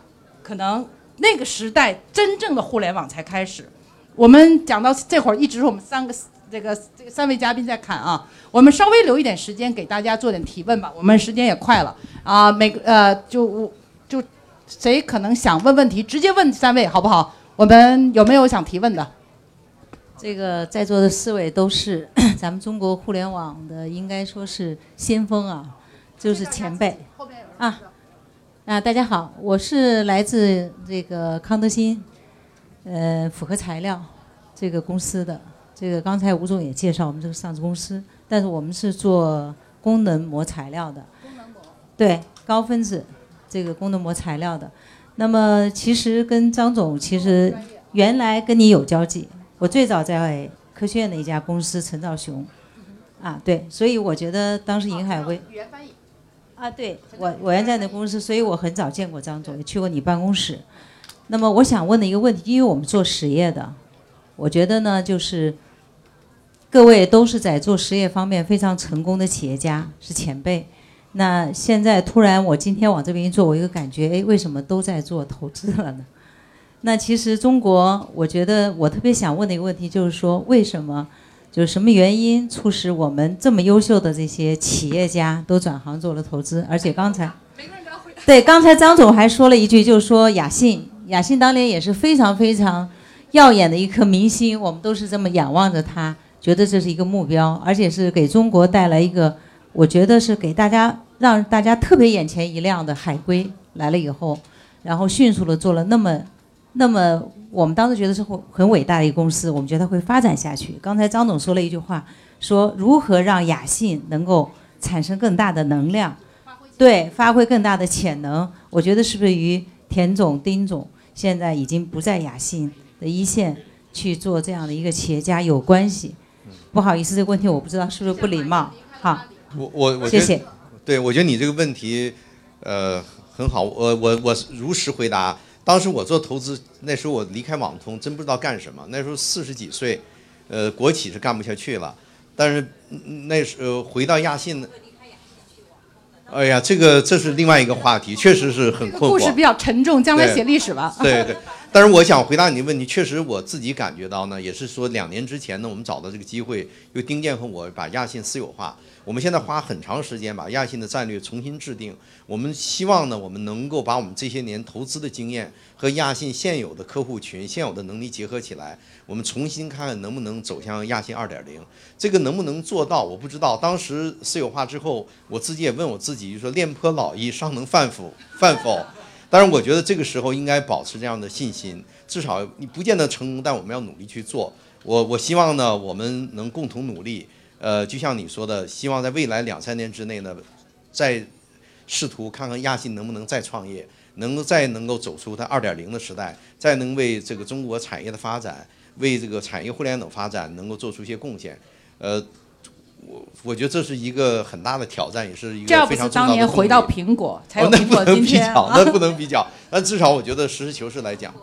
可能那个时代真正的互联网才开始。我们讲到这会儿，一直是我们三个这个这个三位嘉宾在看啊，我们稍微留一点时间给大家做点提问吧。我们时间也快了啊，每个呃就我就谁可能想问问题，直接问三位好不好？我们有没有想提问的？这个在座的四位都是咱们中国互联网的，应该说是先锋啊，就是前辈啊。啊，大家好，我是来自这个康德新，呃，复合材料这个公司的。这个刚才吴总也介绍我们这个上市公司，但是我们是做功能膜材料的。功能膜。对，高分子这个功能膜材料的。那么其实跟张总其实原来跟你有交集。我最早在科学院的一家公司陈兆雄，啊对，所以我觉得当时尹海威语言翻译。啊，对我我原在那公司，所以我很早见过张总，也去过你办公室。那么我想问的一个问题，因为我们做实业的，我觉得呢，就是各位都是在做实业方面非常成功的企业家，是前辈。那现在突然我今天往这边一坐，我有一个感觉，哎，为什么都在做投资了呢？那其实中国，我觉得我特别想问的一个问题就是说，为什么，就是什么原因促使我们这么优秀的这些企业家都转行做了投资？而且刚才，对，刚才张总还说了一句，就是说雅信，雅信当年也是非常非常耀眼的一颗明星，我们都是这么仰望着他，觉得这是一个目标，而且是给中国带来一个，我觉得是给大家让大家特别眼前一亮的海归来了以后，然后迅速的做了那么那么，我们当时觉得是很很伟大的一个公司，我们觉得它会发展下去。刚才张总说了一句话，说如何让雅信能够产生更大的能量。对，发挥更大的潜能，我觉得是不是与田总、丁总现在已经不在雅信的一线去做这样的一个企业家有关系？不好意思，这个问题我不知道是不是不礼貌。好，我我我谢谢。对，我觉得你这个问题，呃，很好。我我我如实回答。当时我做投资，那时候我离开网通，真不知道干什么。那时候四十几岁，呃，国企是干不下去了。但是那时候回到亚信。哎呀，这个这是另外一个话题，确实是很困惑。故事比较沉重，将来写历史吧。对对，但是我想回答你的问题，确实我自己感觉到呢，也是说两年之前呢，我们找到这个机会，因为丁健和我把亚信私有化。我们现在花很长时间把亚信的战略重新制定。我们希望呢，我们能够把我们这些年投资的经验和亚信现有的客户群、现有的能力结合起来，我们重新看看能不能走向亚信二点零。这个能不能做到，我不知道。当时私有化之后，我自己也问我自己，就说练颇老矣，尚能饭否？饭否？当然，我觉得这个时候应该保持这样的信心，至少你不见得成功，但我们要努力去做。我我希望呢，我们能共同努力。呃，就像你说的，希望在未来两三年之内呢，再试图看看亚信能不能再创业，能够再能够走出它二点零的时代，再能为这个中国产业的发展，为这个产业互联网发展能够做出一些贡献。呃，我我觉得这是一个很大的挑战，也是一个非常重要的当年回到苹果才有苹果今天。那不能比较，那至少我觉得实事求是来讲，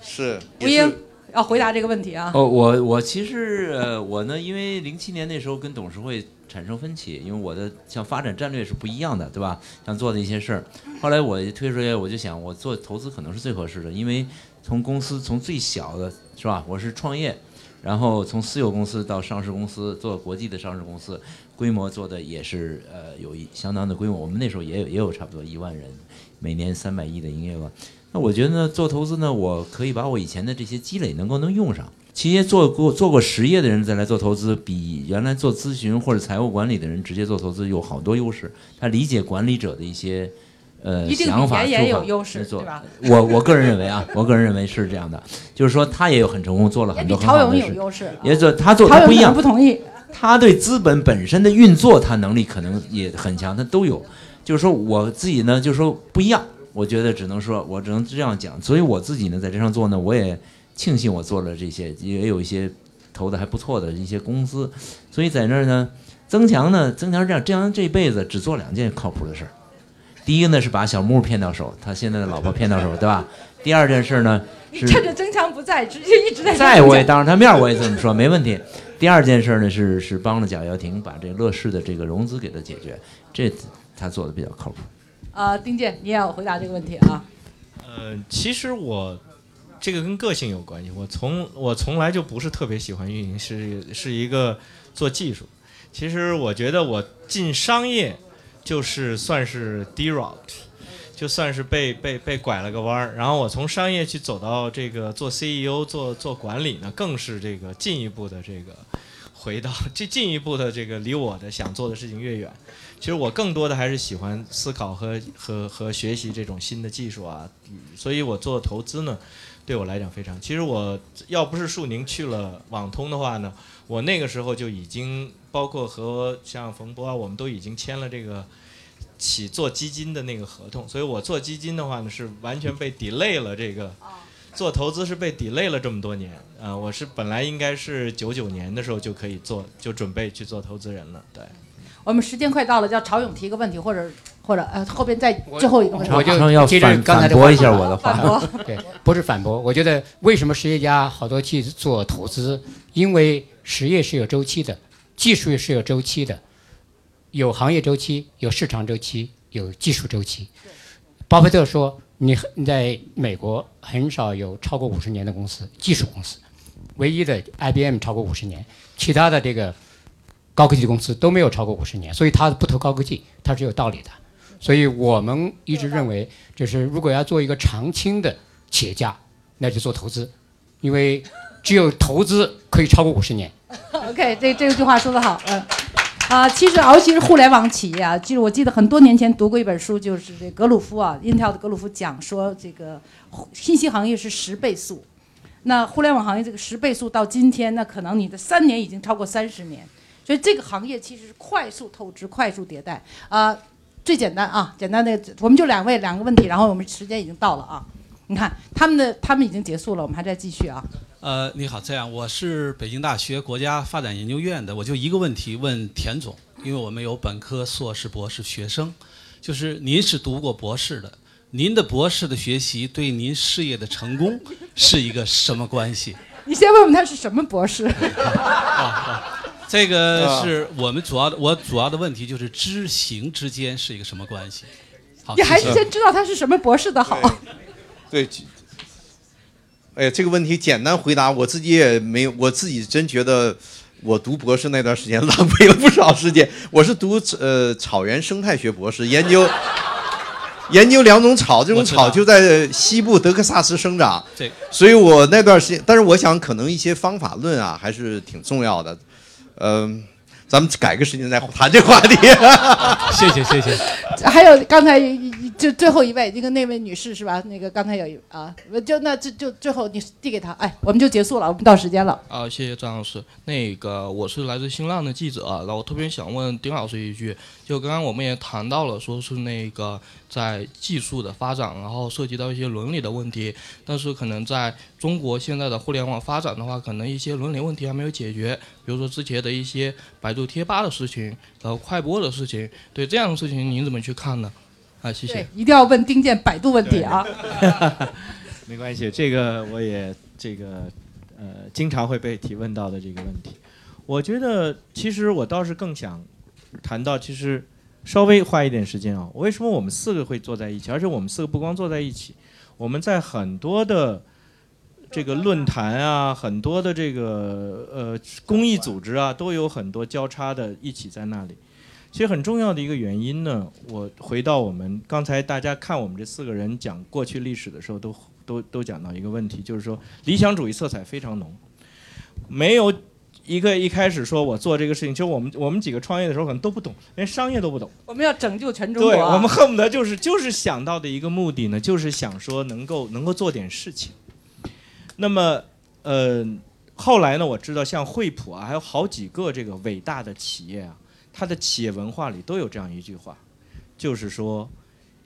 是。吴英。要回答这个问题啊！哦，我我其实呃，我呢，因为零七年那时候跟董事会产生分歧，因为我的像发展战略是不一样的，对吧？想做的一些事儿，后来我退出来，我就想，我做投资可能是最合适的，因为从公司从最小的是吧，我是创业，然后从私有公司到上市公司，做国际的上市公司，规模做的也是呃有一相当的规模，我们那时候也有也有差不多一万人，每年三百亿的营业额。那我觉得呢，做投资呢，我可以把我以前的这些积累能够能用上。其实做过做过实业的人再来做投资，比原来做咨询或者财务管理的人直接做投资有好多优势。他理解管理者的一些呃想法，也有优势，对吧？我我个人认为啊，我个人认为是这样的，就是说他也有很成功，做了很多很好的事。也做他做他不一样，不同意。他对资本本身的运作，他能力可能也很强，他都有。就是说我自己呢，就是说不一样。我觉得只能说，我只能这样讲。所以我自己呢，在这上做呢，我也庆幸我做了这些，也有一些投的还不错的一些公司。所以在那儿呢，增强呢，增强这样，这样这辈子只做两件靠谱的事儿。第一个呢是把小木骗到手，他现在的老婆骗到手，对吧？第二件事呢是趁着增强不在，直接一直在在，我也当着他面我也这么说，没问题。第二件事呢是是帮了贾跃亭把这乐视的这个融资给他解决，这他做的比较靠谱。呃，丁健，你也要回答这个问题啊。呃，其实我这个跟个性有关系。我从我从来就不是特别喜欢运营，是是一个做技术。其实我觉得我进商业就是算是 d r o t 就算是被被被拐了个弯儿。然后我从商业去走到这个做 CEO、做做管理呢，更是这个进一步的这个回到 这进一步的这个离我的想做的事情越远。其实我更多的还是喜欢思考和和和学习这种新的技术啊，所以我做投资呢，对我来讲非常。其实我要不是树宁去了网通的话呢，我那个时候就已经包括和像冯波啊，我们都已经签了这个起做基金的那个合同。所以我做基金的话呢，是完全被 delay 了这个，做投资是被 delay 了这么多年啊。我是本来应该是九九年的时候就可以做，就准备去做投资人了，对。我们时间快到了，叫曹勇提个问题，或者或者呃后边再最后一个问题。我就接着刚才的反驳一下我的话。对，不是反驳。我觉得为什么实业家好多去做投资？因为实业是有周期的，技术也是有周期的，有行业周期，有市场周期，有技术周期。巴菲特说：“你你在美国很少有超过五十年的公司，技术公司，唯一的 IBM 超过五十年，其他的这个。”高科技公司都没有超过五十年，所以他不投高科技，他是有道理的。所以我们一直认为，就是如果要做一个长青的企业家，那就做投资，因为只有投资可以超过五十年。OK，这这句话说得好，嗯。啊，其实尤其是互联网企业啊，其实我记得很多年前读过一本书，就是这格鲁夫啊，Intel 的格鲁夫讲说，这个信息行业是十倍速，那互联网行业这个十倍速到今天，那可能你的三年已经超过三十年，所以这个行业其实是快速透支、快速迭代啊。最简单啊，简单的，我们就两位两个问题，然后我们时间已经到了啊。你看他们的他们已经结束了，我们还在继续啊。呃，你好，这样我是北京大学国家发展研究院的，我就一个问题问田总，因为我们有本科、硕士、博士学生，就是您是读过博士的，您的博士的学习对您事业的成功是一个什么关系？你先问问他是什么博士？这个是我们主要的，我主要的问题就是知行之间是一个什么关系？好，你还是先知道他是什么博士的好。对，哎呀，这个问题简单回答，我自己也没有，我自己真觉得我读博士那段时间浪费了不少时间。我是读呃草原生态学博士，研究 研究两种草，这种草就在西部德克萨斯生长，对所以我那段时间，但是我想可能一些方法论啊还是挺重要的，嗯、咱们改个时间再谈这个话题。谢谢谢谢。还有刚才就最后一位，那个那位女士是吧？那个刚才有一啊，就那就就最后你递给她，哎，我们就结束了，我们到时间了。啊，谢谢张老师。那个我是来自新浪的记者，然后我特别想问丁老师一句，就刚刚我们也谈到了，说是那个在技术的发展，然后涉及到一些伦理的问题，但是可能在中国现在的互联网发展的话，可能一些伦理问题还没有解决，比如说之前的一些百度贴吧的事情，然后快播的事情，对这样的事情您怎么去看呢？啊，谢谢对。，一定要问丁健百度问题啊。没关系，这个我也这个呃经常会被提问到的这个问题。我觉得其实我倒是更想谈到，其实稍微花一点时间啊，为什么我们四个会坐在一起？而且我们四个不光坐在一起，我们在很多的这个论坛啊，很多的这个呃公益组织啊，都有很多交叉的一起在那里。其实很重要的一个原因呢，我回到我们刚才大家看我们这四个人讲过去历史的时候，都都都讲到一个问题，就是说理想主义色彩非常浓，没有一个一开始说我做这个事情，就我们我们几个创业的时候可能都不懂，连商业都不懂。我们要拯救全中国对，啊。我们恨不得就是就是想到的一个目的呢，就是想说能够能够做点事情。那么，呃，后来呢，我知道像惠普啊，还有好几个这个伟大的企业啊，它的企业文化里都有这样一句话，就是说，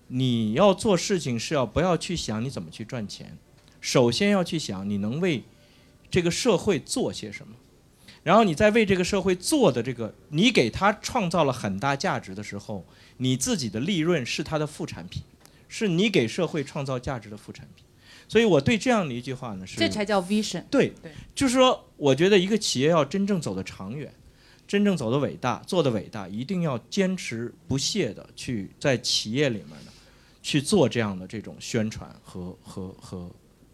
你要做事情是要不要去想你怎么去赚钱，首先要去想你能为这个社会做些什么。然后你在为这个社会做的这个，你给他创造了很大价值的时候，你自己的利润是他的副产品，是你给社会创造价值的副产品。所以我对这样的一句话呢是，这才叫 vision。对对，就是说，我觉得一个企业要真正走得长远，真正走的伟大，做的伟大，一定要坚持不懈的去在企业里面呢去做这样的这种宣传和和和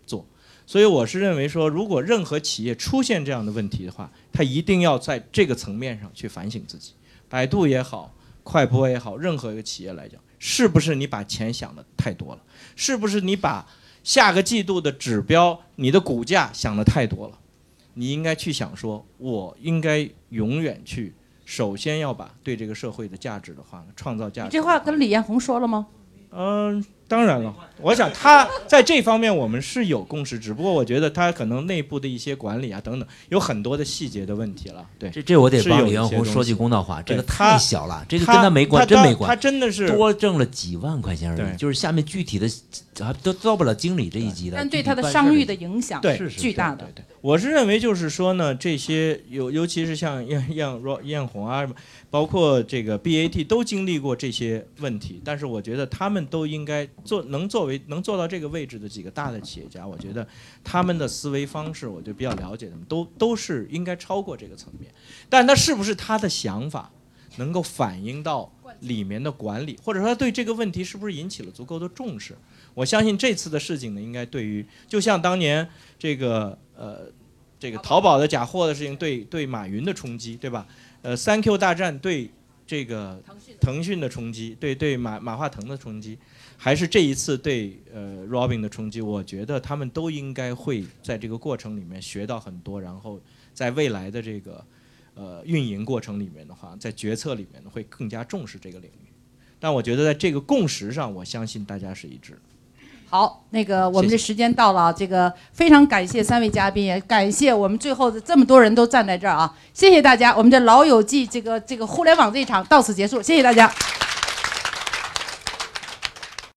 做。所以我是认为说，如果任何企业出现这样的问题的话，他一定要在这个层面上去反省自己。百度也好，快播也好，任何一个企业来讲，是不是你把钱想的太多了？是不是你把下个季度的指标、你的股价想的太多了？你应该去想说，我应该永远去，首先要把对这个社会的价值的话呢，创造价值。你这话跟李彦宏说了吗？嗯，当然了，我想他在这方面我们是有共识，只不过我觉得他可能内部的一些管理啊等等，有很多的细节的问题了。对，这这我得帮李彦宏说句公道话，这个太小了，这个跟他没关，真没关。真的是多挣了几万块钱而已，就是下面具体的还都到不了经理这一级的，但对他的商誉的的影响是巨大的。我是认为，就是说呢，这些尤尤其是像燕燕燕红啊，包括这个 BAT 都经历过这些问题，但是我觉得他们都应该做能作为能做到这个位置的几个大的企业家，我觉得他们的思维方式，我就比较了解他们，都都是应该超过这个层面。但他是不是他的想法能够反映到里面的管理，或者说他对这个问题是不是引起了足够的重视？我相信这次的事情呢，应该对于就像当年这个呃这个淘宝的假货的事情对对马云的冲击，对吧？呃，三 Q 大战对这个腾讯的冲击，对对马马化腾的冲击，还是这一次对呃 Robin 的冲击，我觉得他们都应该会在这个过程里面学到很多，然后在未来的这个呃运营过程里面的话，在决策里面会更加重视这个领域。但我觉得在这个共识上，我相信大家是一致的。好，那个我们谢谢这时间到了啊，这个非常感谢三位嘉宾，也感谢我们最后的这么多人都站在这儿啊，谢谢大家，我们的老友记这个这个互联网这一场到此结束，谢谢大家。